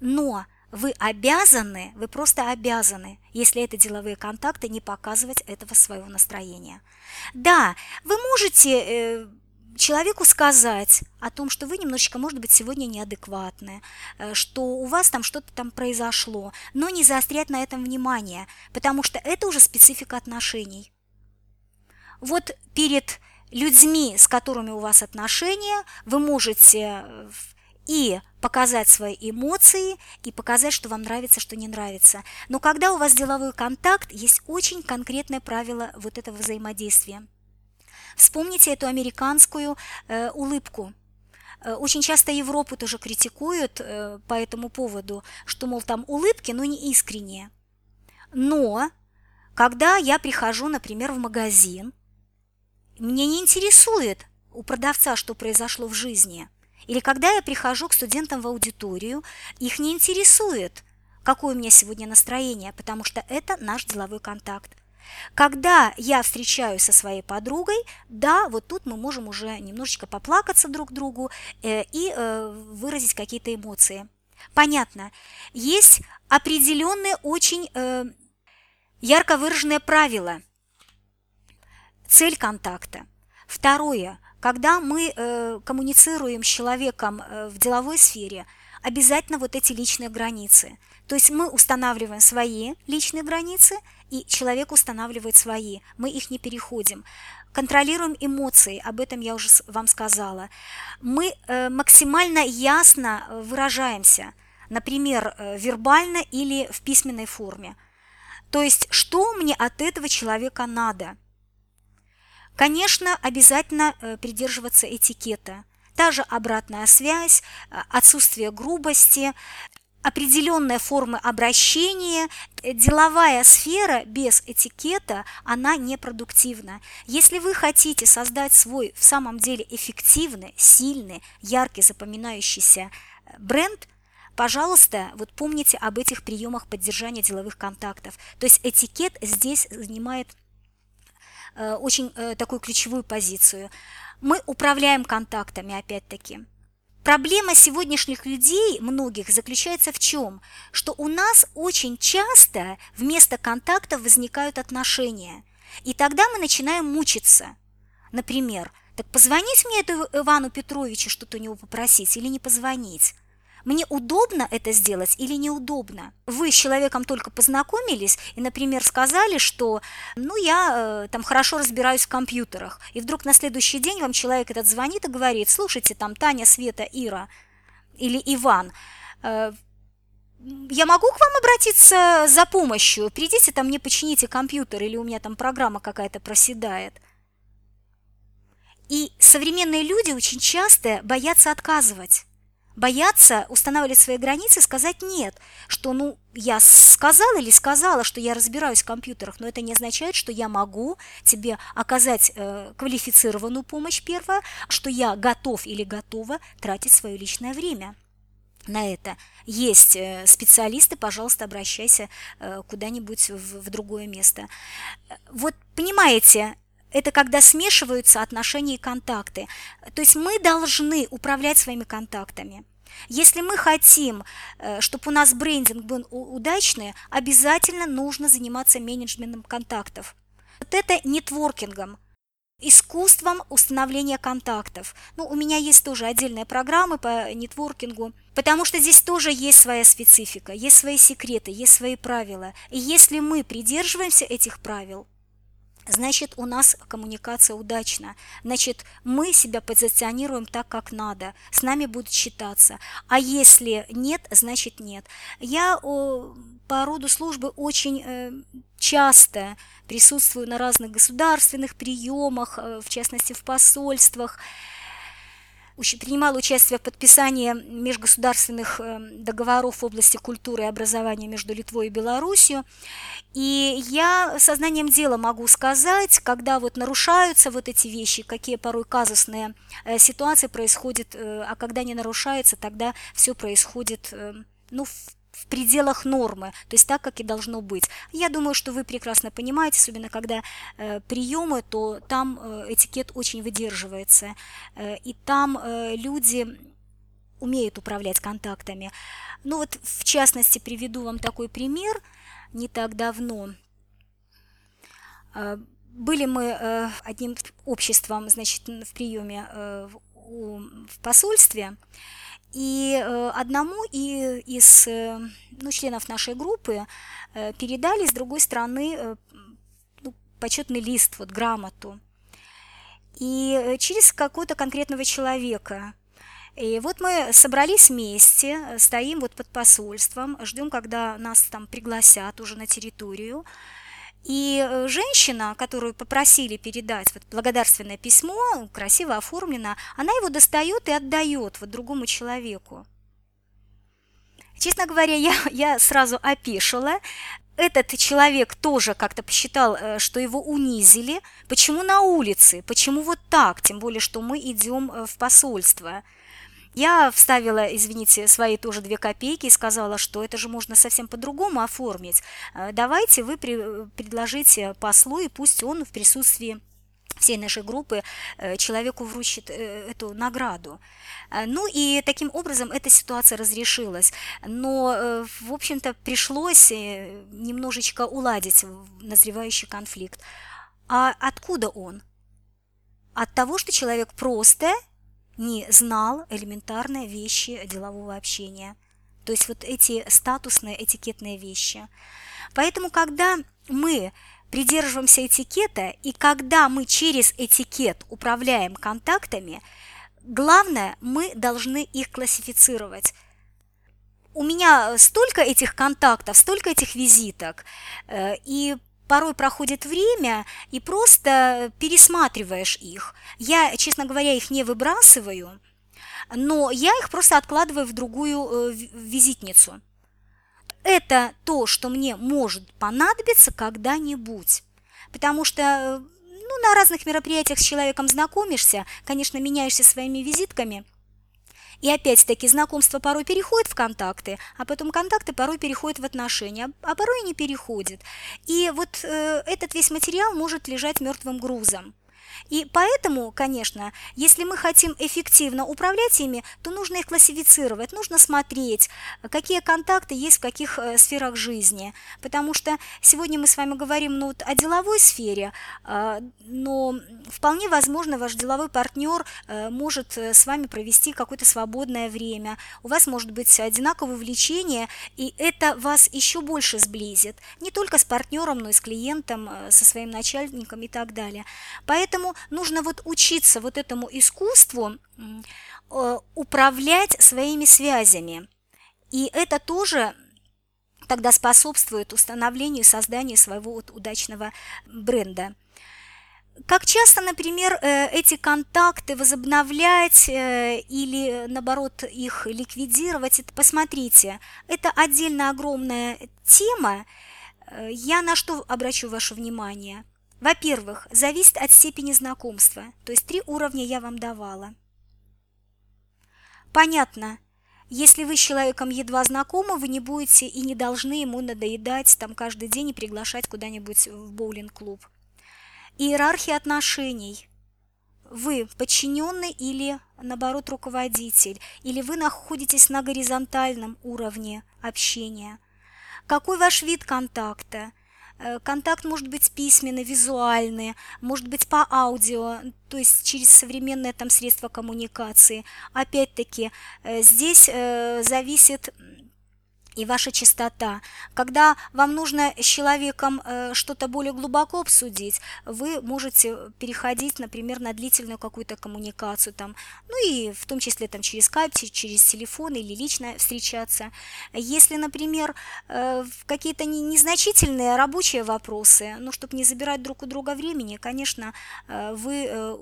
но вы обязаны, вы просто обязаны, если это деловые контакты, не показывать этого своего настроения. Да, вы можете э, человеку сказать о том, что вы немножечко, может быть, сегодня неадекватны, э, что у вас там что-то там произошло, но не заострять на этом внимание, потому что это уже специфика отношений. Вот перед людьми, с которыми у вас отношения, вы можете и показать свои эмоции, и показать, что вам нравится, что не нравится. Но когда у вас деловой контакт, есть очень конкретное правило вот этого взаимодействия. Вспомните эту американскую э, улыбку. Э, очень часто Европу тоже критикуют э, по этому поводу, что, мол, там улыбки, но не искренние. Но когда я прихожу, например, в магазин, мне не интересует у продавца, что произошло в жизни. Или когда я прихожу к студентам в аудиторию, их не интересует, какое у меня сегодня настроение, потому что это наш деловой контакт. Когда я встречаюсь со своей подругой, да, вот тут мы можем уже немножечко поплакаться друг другу э, и э, выразить какие-то эмоции. Понятно, есть определенные очень э, ярко выраженные правила. Цель контакта. Второе, когда мы э, коммуницируем с человеком э, в деловой сфере, обязательно вот эти личные границы. То есть мы устанавливаем свои личные границы, и человек устанавливает свои. Мы их не переходим. Контролируем эмоции, об этом я уже вам сказала. Мы э, максимально ясно выражаемся, например, э, вербально или в письменной форме. То есть, что мне от этого человека надо – Конечно, обязательно э, придерживаться этикета. Та же обратная связь, э, отсутствие грубости, определенная форма обращения, э, деловая сфера без этикета, она непродуктивна. Если вы хотите создать свой в самом деле эффективный, сильный, яркий, запоминающийся бренд, пожалуйста, вот помните об этих приемах поддержания деловых контактов. То есть этикет здесь занимает очень э, такую ключевую позицию. Мы управляем контактами, опять-таки. Проблема сегодняшних людей, многих, заключается в чем? Что у нас очень часто вместо контактов возникают отношения. И тогда мы начинаем мучиться. Например, так позвонить мне этому Ивану Петровичу что-то у него попросить или не позвонить? Мне удобно это сделать или неудобно? Вы с человеком только познакомились и, например, сказали, что ну я э, там хорошо разбираюсь в компьютерах, и вдруг на следующий день вам человек этот звонит и говорит, слушайте, там Таня, Света, Ира или Иван, э, я могу к вам обратиться за помощью? Придите там мне почините компьютер, или у меня там программа какая-то проседает. И современные люди очень часто боятся отказывать боятся устанавливать свои границы, сказать нет, что ну я сказала или сказала, что я разбираюсь в компьютерах, но это не означает, что я могу тебе оказать э, квалифицированную помощь первое, что я готов или готова тратить свое личное время на это. Есть э, специалисты, пожалуйста, обращайся э, куда-нибудь в, в другое место. Вот понимаете, это когда смешиваются отношения и контакты. То есть мы должны управлять своими контактами. Если мы хотим, э, чтобы у нас брендинг был удачный, обязательно нужно заниматься менеджментом контактов. Вот это нетворкингом, искусством установления контактов. Ну, у меня есть тоже отдельные программы по нетворкингу, потому что здесь тоже есть своя специфика, есть свои секреты, есть свои правила. И если мы придерживаемся этих правил, значит, у нас коммуникация удачна. Значит, мы себя позиционируем так, как надо, с нами будут считаться. А если нет, значит нет. Я по роду службы очень э, часто присутствую на разных государственных приемах, э, в частности в посольствах, принимала участие в подписании межгосударственных эм, договоров в области культуры и образования между Литвой и Белоруссией. И я сознанием дела могу сказать, когда вот нарушаются вот эти вещи, какие порой казусные э, ситуации происходят, э, а когда не нарушаются, тогда все происходит эм, ну, в в пределах нормы, то есть так, как и должно быть. Я думаю, что вы прекрасно понимаете, особенно когда э, приемы, то там э, этикет очень выдерживается, э, и там э, люди умеют управлять контактами. Ну вот, в частности, приведу вам такой пример. Не так давно э, были мы э, одним обществом, значит, в приеме э, в посольстве, и э, одному из э, ну, членов нашей группы э, передали с другой стороны ну, почетный лист, вот грамоту. И через какого-то конкретного человека. И вот мы собрались вместе, стоим вот под посольством, ждем, когда нас там пригласят уже на территорию. И э, женщина, которую попросили передать вот благодарственное письмо, красиво оформлено, она его достает и отдает вот другому человеку. Честно говоря, я, я сразу опешила. Этот человек тоже как-то посчитал, э, что его унизили. Почему на улице? Почему вот так? Тем более, что мы идем э, в посольство. Я вставила, извините, свои тоже две копейки и сказала, что это же можно совсем по-другому оформить. Э, давайте вы предложите послу, и пусть он в присутствии всей нашей группы э, человеку вручит э, эту награду. Ну и таким образом эта ситуация разрешилась. Но, в общем-то, пришлось немножечко уладить назревающий конфликт. А откуда он? От того, что человек просто не знал элементарные вещи делового общения. То есть вот эти статусные, этикетные вещи. Поэтому, когда мы придерживаемся этикета, и когда мы через этикет управляем контактами, главное, мы должны их классифицировать. У меня столько этих контактов, столько этих визиток, э, и порой проходит время и просто пересматриваешь их. Я, честно говоря, их не выбрасываю, но я их просто откладываю в другую э, визитницу. Это то, что мне может понадобиться когда-нибудь. Потому что э, ну, на разных мероприятиях с человеком знакомишься, конечно, меняешься своими визитками – и опять-таки знакомство порой переходит в контакты, а потом контакты порой переходят в отношения, а порой и не переходят. И вот э, этот весь материал может лежать мертвым грузом. И поэтому, конечно, если мы хотим эффективно управлять ими, то нужно их классифицировать, нужно смотреть, какие контакты есть в каких э, сферах жизни. Потому что сегодня мы с вами говорим ну, вот о деловой сфере, э, но вполне возможно ваш деловой партнер э, может э, с вами провести какое-то свободное время. У вас может быть одинаковое влечение, и это вас еще больше сблизит. Не только с партнером, но и с клиентом, со своим начальником и так далее. Поэтому нужно вот учиться вот этому искусству э, управлять своими связями. И это тоже тогда способствует установлению и созданию своего вот удачного бренда. Как часто, например, э, эти контакты возобновлять э, или, наоборот, их ликвидировать, это, посмотрите, это отдельно огромная тема. Я на что обращу ваше внимание – во-первых, зависит от степени знакомства, то есть три уровня я вам давала. Понятно, если вы с человеком едва знакомы, вы не будете и не должны ему надоедать там каждый день и приглашать куда-нибудь в боулинг-клуб. Иерархия отношений. Вы подчиненный или, наоборот, руководитель, или вы находитесь на горизонтальном уровне общения. Какой ваш вид контакта – контакт может быть письменный, визуальный, может быть по аудио, то есть через современные там средства коммуникации. Опять-таки, э, здесь э, зависит и ваша чистота. Когда вам нужно с человеком э, что-то более глубоко обсудить, вы можете переходить, например, на длительную какую-то коммуникацию, там, ну и в том числе там, через скайп, через телефон или лично встречаться. Если, например, э, какие-то незначительные рабочие вопросы, ну, чтобы не забирать друг у друга времени, конечно, э, вы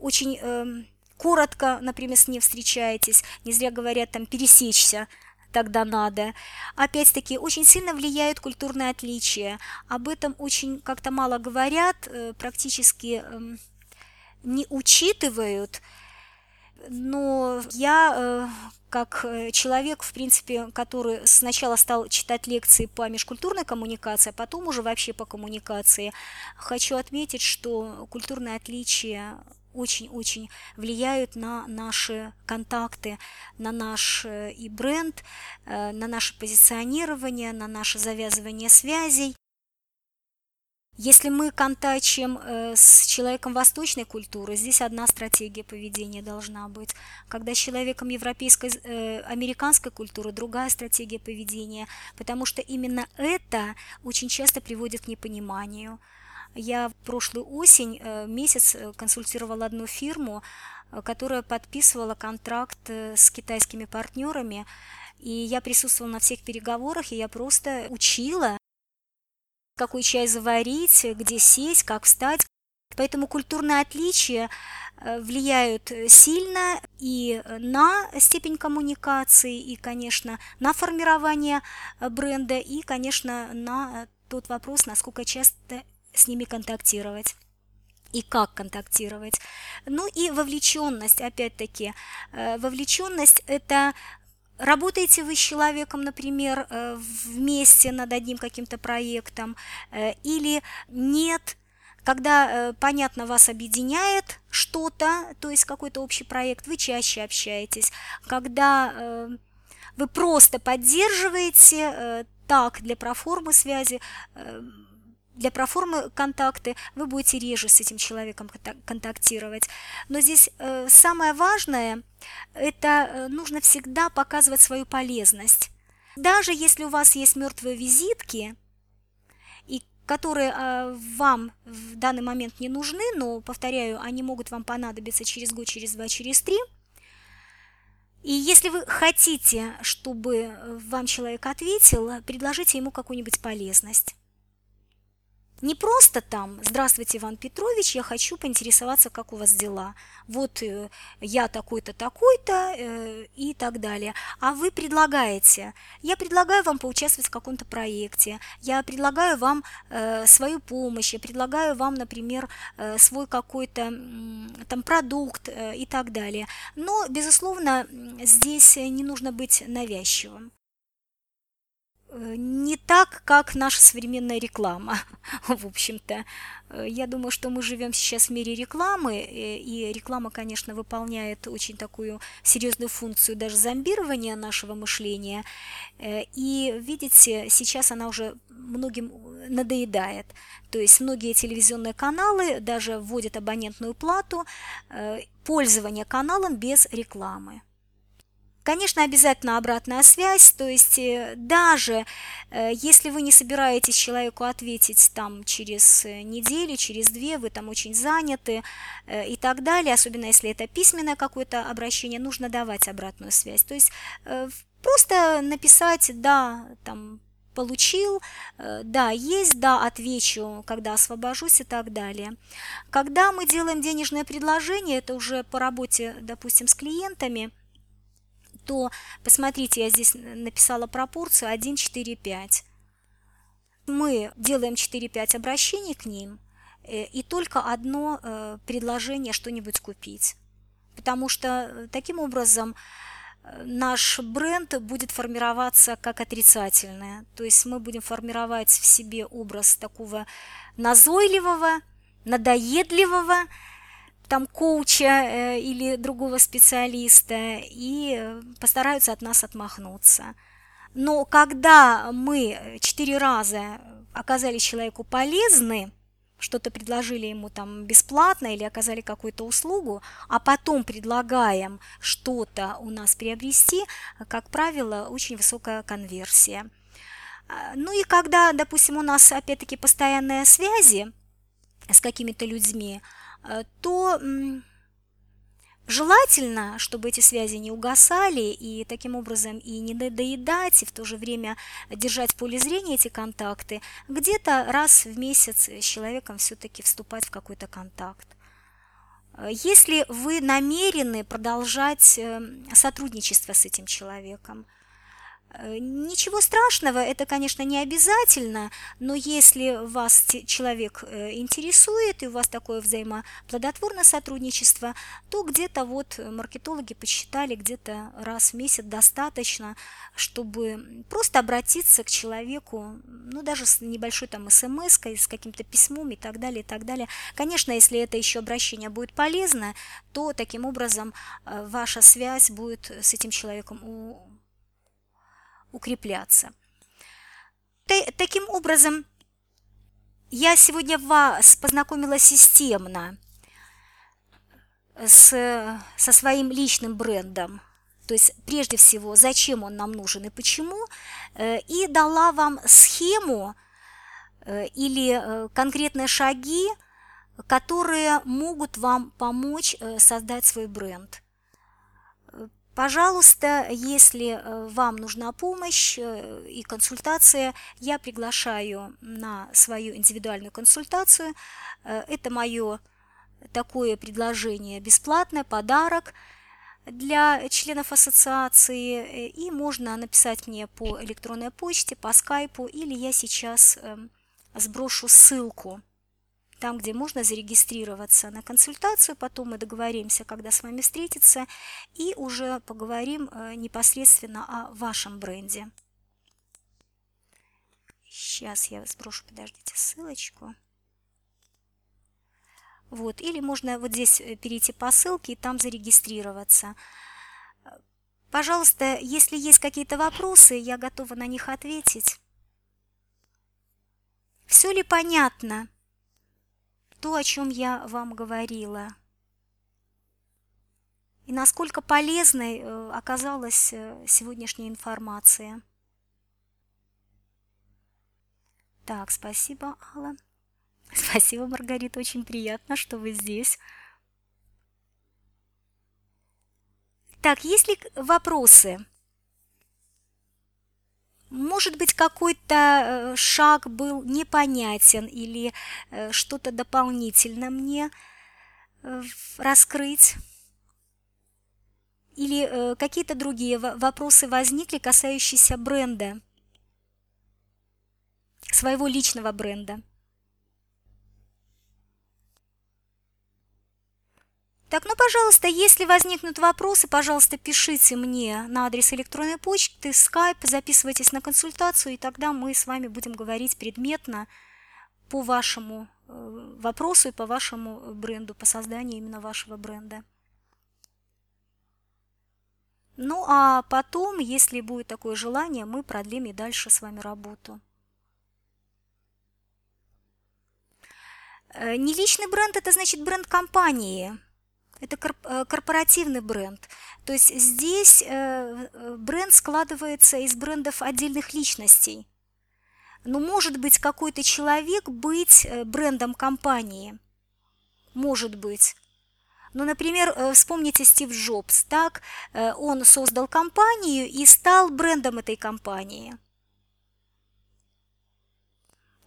очень эм, коротко, например, с ней встречаетесь, не зря говорят там пересечься, тогда надо. Опять-таки, очень сильно влияют культурные отличия. Об этом очень как-то мало говорят, э, практически эм, не учитывают. Но я э, как э, человек, в принципе, который сначала стал читать лекции по межкультурной коммуникации, а потом уже вообще по коммуникации, хочу отметить, что культурные отличия очень-очень влияют на наши контакты, на наш э, и бренд, э, на наше позиционирование, на наше завязывание связей. Если мы контачим э, с человеком восточной культуры, здесь одна стратегия поведения должна быть. Когда с человеком европейской, американской культуры, другая стратегия поведения, потому что именно это очень часто приводит к непониманию. Я в прошлую осень э, месяц э, консультировала одну фирму, которая подписывала контракт с китайскими партнерами, и я присутствовала на всех переговорах, и я просто учила, какой чай заварить, где сесть, как встать. Поэтому культурные отличия э, влияют сильно и на степень коммуникации, и, конечно, на формирование э, бренда, и, конечно, на тот вопрос, насколько часто с ними контактировать и как контактировать. Ну и вовлеченность, опять-таки, э, вовлеченность – это Работаете вы с человеком, например, э, вместе над одним каким-то проектом, э, или нет, когда, понятно, вас объединяет что-то, то есть какой-то общий проект, вы чаще общаетесь, когда вы просто поддерживаете так для проформы связи, для проформы контакты вы будете реже с этим человеком контактировать. Но здесь э, самое важное, это э, нужно всегда показывать свою полезность. Даже если у вас есть мертвые визитки, и которые э, вам в данный момент не нужны, но, повторяю, они могут вам понадобиться через год, через два, через три. И если вы хотите, чтобы вам человек ответил, предложите ему какую-нибудь полезность. Не просто там «Здравствуйте, Иван Петрович, я хочу поинтересоваться, как у вас дела. Вот э, я такой-то, такой-то» э, и так далее. А вы предлагаете. Я предлагаю вам поучаствовать в каком-то проекте. Я предлагаю вам э, свою помощь. Я предлагаю вам, например, свой какой-то там продукт и так далее. Но, безусловно, здесь не нужно быть навязчивым. Э, не так, как наша современная реклама, в общем-то. Э, я думаю, что мы живем сейчас в мире рекламы, э, и реклама, конечно, выполняет очень такую серьезную функцию даже зомбирования нашего мышления. И, видите, сейчас она уже многим надоедает. То есть многие телевизионные каналы даже вводят абонентную плату, пользование каналом без рекламы. Конечно, обязательно обратная связь, то есть э, даже э, если вы не собираетесь человеку ответить там через э, неделю, через две, вы там очень заняты и так далее, особенно если это письменное какое-то обращение, нужно давать обратную связь. То есть просто написать «да», там, получил, да, есть, да, отвечу, когда освобожусь и так далее. Когда мы делаем денежное предложение, это уже по работе, допустим, с клиентами – то, посмотрите, я здесь написала пропорцию 1, 4, 5. Мы делаем 4-5 обращений к ним, э, и только одно э, предложение что-нибудь купить. Потому что э, таким образом наш бренд будет формироваться как отрицательное. То есть мы будем формировать в себе образ такого назойливого, надоедливого, там коуча э, или другого специалиста и постараются от нас отмахнуться. Но когда мы четыре раза оказались человеку полезны, что-то предложили ему там бесплатно или оказали какую-то услугу, а потом предлагаем что-то у нас приобрести, как правило, очень высокая конверсия. А, ну и когда, допустим, у нас опять-таки постоянные связи с какими-то людьми, то желательно, чтобы эти связи не угасали и таким образом и не доедать, и в то же время держать в поле зрения эти контакты, где-то раз в месяц с человеком все-таки вступать в какой-то контакт. Э, если вы намерены продолжать эм, сотрудничество с этим человеком – Э, ничего страшного, это, конечно, не обязательно, но если вас человек э, интересует и у вас такое взаимоплодотворное сотрудничество, то где-то вот маркетологи посчитали, где-то раз в месяц достаточно, чтобы просто обратиться к человеку, ну, даже с небольшой там смс с каким-то письмом и так далее, и так далее. Конечно, если это еще обращение будет полезно, то таким образом э, ваша связь будет с этим человеком укрепляться. Таким образом, я сегодня вас познакомила системно с, со своим личным брендом, то есть прежде всего, зачем он нам нужен и почему, э, и дала вам схему э, или э, конкретные шаги, которые могут вам помочь создать свой бренд. Пожалуйста, если вам нужна помощь и консультация, я приглашаю на свою индивидуальную консультацию. Это мое такое предложение бесплатное, подарок для членов ассоциации, и можно написать мне по электронной почте, по скайпу, или я сейчас эм, сброшу ссылку там, где можно зарегистрироваться на консультацию, потом мы договоримся, когда с вами встретиться, и уже поговорим э, непосредственно о вашем бренде. Сейчас я сброшу, подождите, ссылочку. Вот, или можно вот здесь э, перейти по ссылке и там зарегистрироваться. Пожалуйста, если есть какие-то вопросы, я готова на них ответить. Все ли понятно? То, о чем я вам говорила. И насколько полезной э, оказалась э, сегодняшняя информация. Так, спасибо, Алла. Спасибо, Маргарита, очень приятно, что вы здесь. Так, есть ли вопросы? Может быть, какой-то э, шаг был непонятен или э, что-то дополнительно мне э, раскрыть? Или какие-то другие вопросы возникли, касающиеся бренда, своего личного бренда? Так, ну, пожалуйста, если возникнут вопросы, пожалуйста, пишите мне на адрес электронной почты, Skype, записывайтесь на консультацию, и тогда мы с вами будем говорить предметно по вашему э, вопросу и по вашему бренду, по созданию именно вашего бренда. Ну, а потом, если будет такое желание, мы продлим и дальше с вами работу. Э, не личный бренд – это значит бренд компании – это э, корпоративный бренд. То есть здесь э, э, бренд складывается из брендов отдельных личностей. Но может быть какой-то человек быть брендом компании. Может быть. Ну, например, вспомните Стив Джобс, так, он создал компанию и стал брендом этой компании.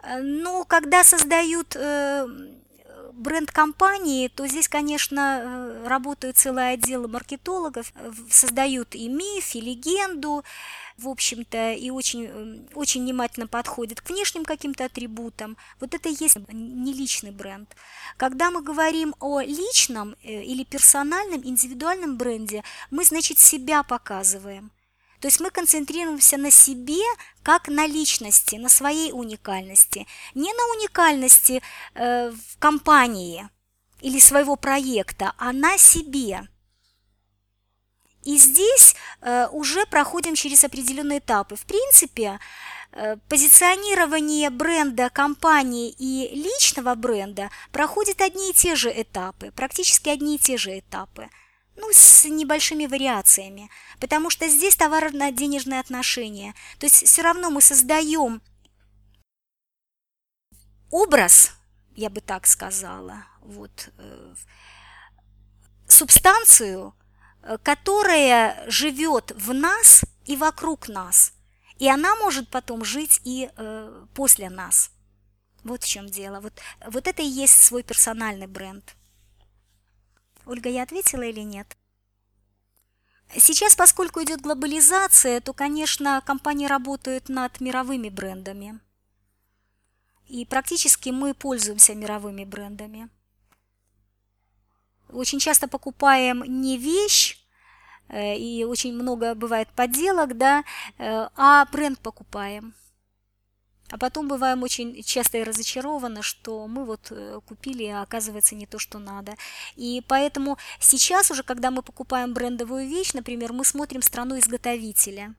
Но когда создают бренд компании, то здесь, конечно, э, работают целые отделы маркетологов, э, создают и миф, и легенду, в общем-то, и очень, э, очень внимательно подходят к внешним каким-то атрибутам. Вот это и есть не личный бренд. Когда мы говорим о личном или персональном, индивидуальном бренде, мы, значит, себя показываем – то есть мы концентрируемся на себе, как на личности, на своей уникальности, не на уникальности э, в компании или своего проекта, а на себе. И здесь э, уже проходим через определенные этапы. В принципе, э, позиционирование бренда, компании и личного бренда проходит одни и те же этапы, практически одни и те же этапы – ну, с небольшими вариациями, потому что здесь товарно-денежные отношения. То есть все равно мы создаем образ, я бы так сказала, вот, э, субстанцию, э, которая живет в нас и вокруг нас, и она может потом жить и э, после нас. Вот в чем дело. Вот, вот это и есть свой персональный бренд. Ольга, я ответила или нет? Сейчас, поскольку идет глобализация, то, конечно, компании работают над мировыми брендами. И практически мы пользуемся мировыми брендами. Очень часто покупаем не вещь, э, и очень много бывает подделок, да, э, а бренд покупаем. А потом бываем очень часто и разочарованы, что мы вот э, купили, а оказывается не то, что надо. И поэтому сейчас уже, когда мы покупаем брендовую вещь, например, мы смотрим страну изготовителя.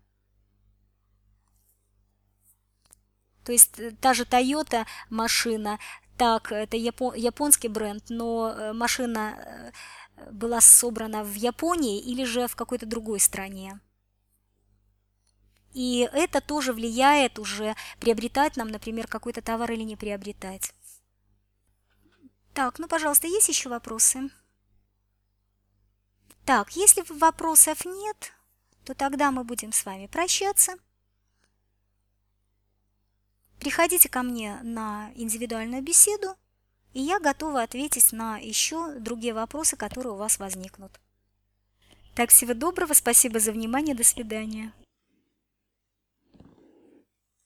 То есть э, та же Toyota машина, так, это японский бренд, но э, машина была собрана в Японии или же в какой-то другой стране. И это тоже влияет уже приобретать нам, например, какой-то товар или не приобретать. Так, ну, пожалуйста, есть еще вопросы? Так, если вопросов нет, то тогда мы будем с вами прощаться. Приходите ко мне на индивидуальную беседу, и я готова ответить на еще другие вопросы, которые у вас возникнут. Так, всего доброго, спасибо за внимание, до свидания.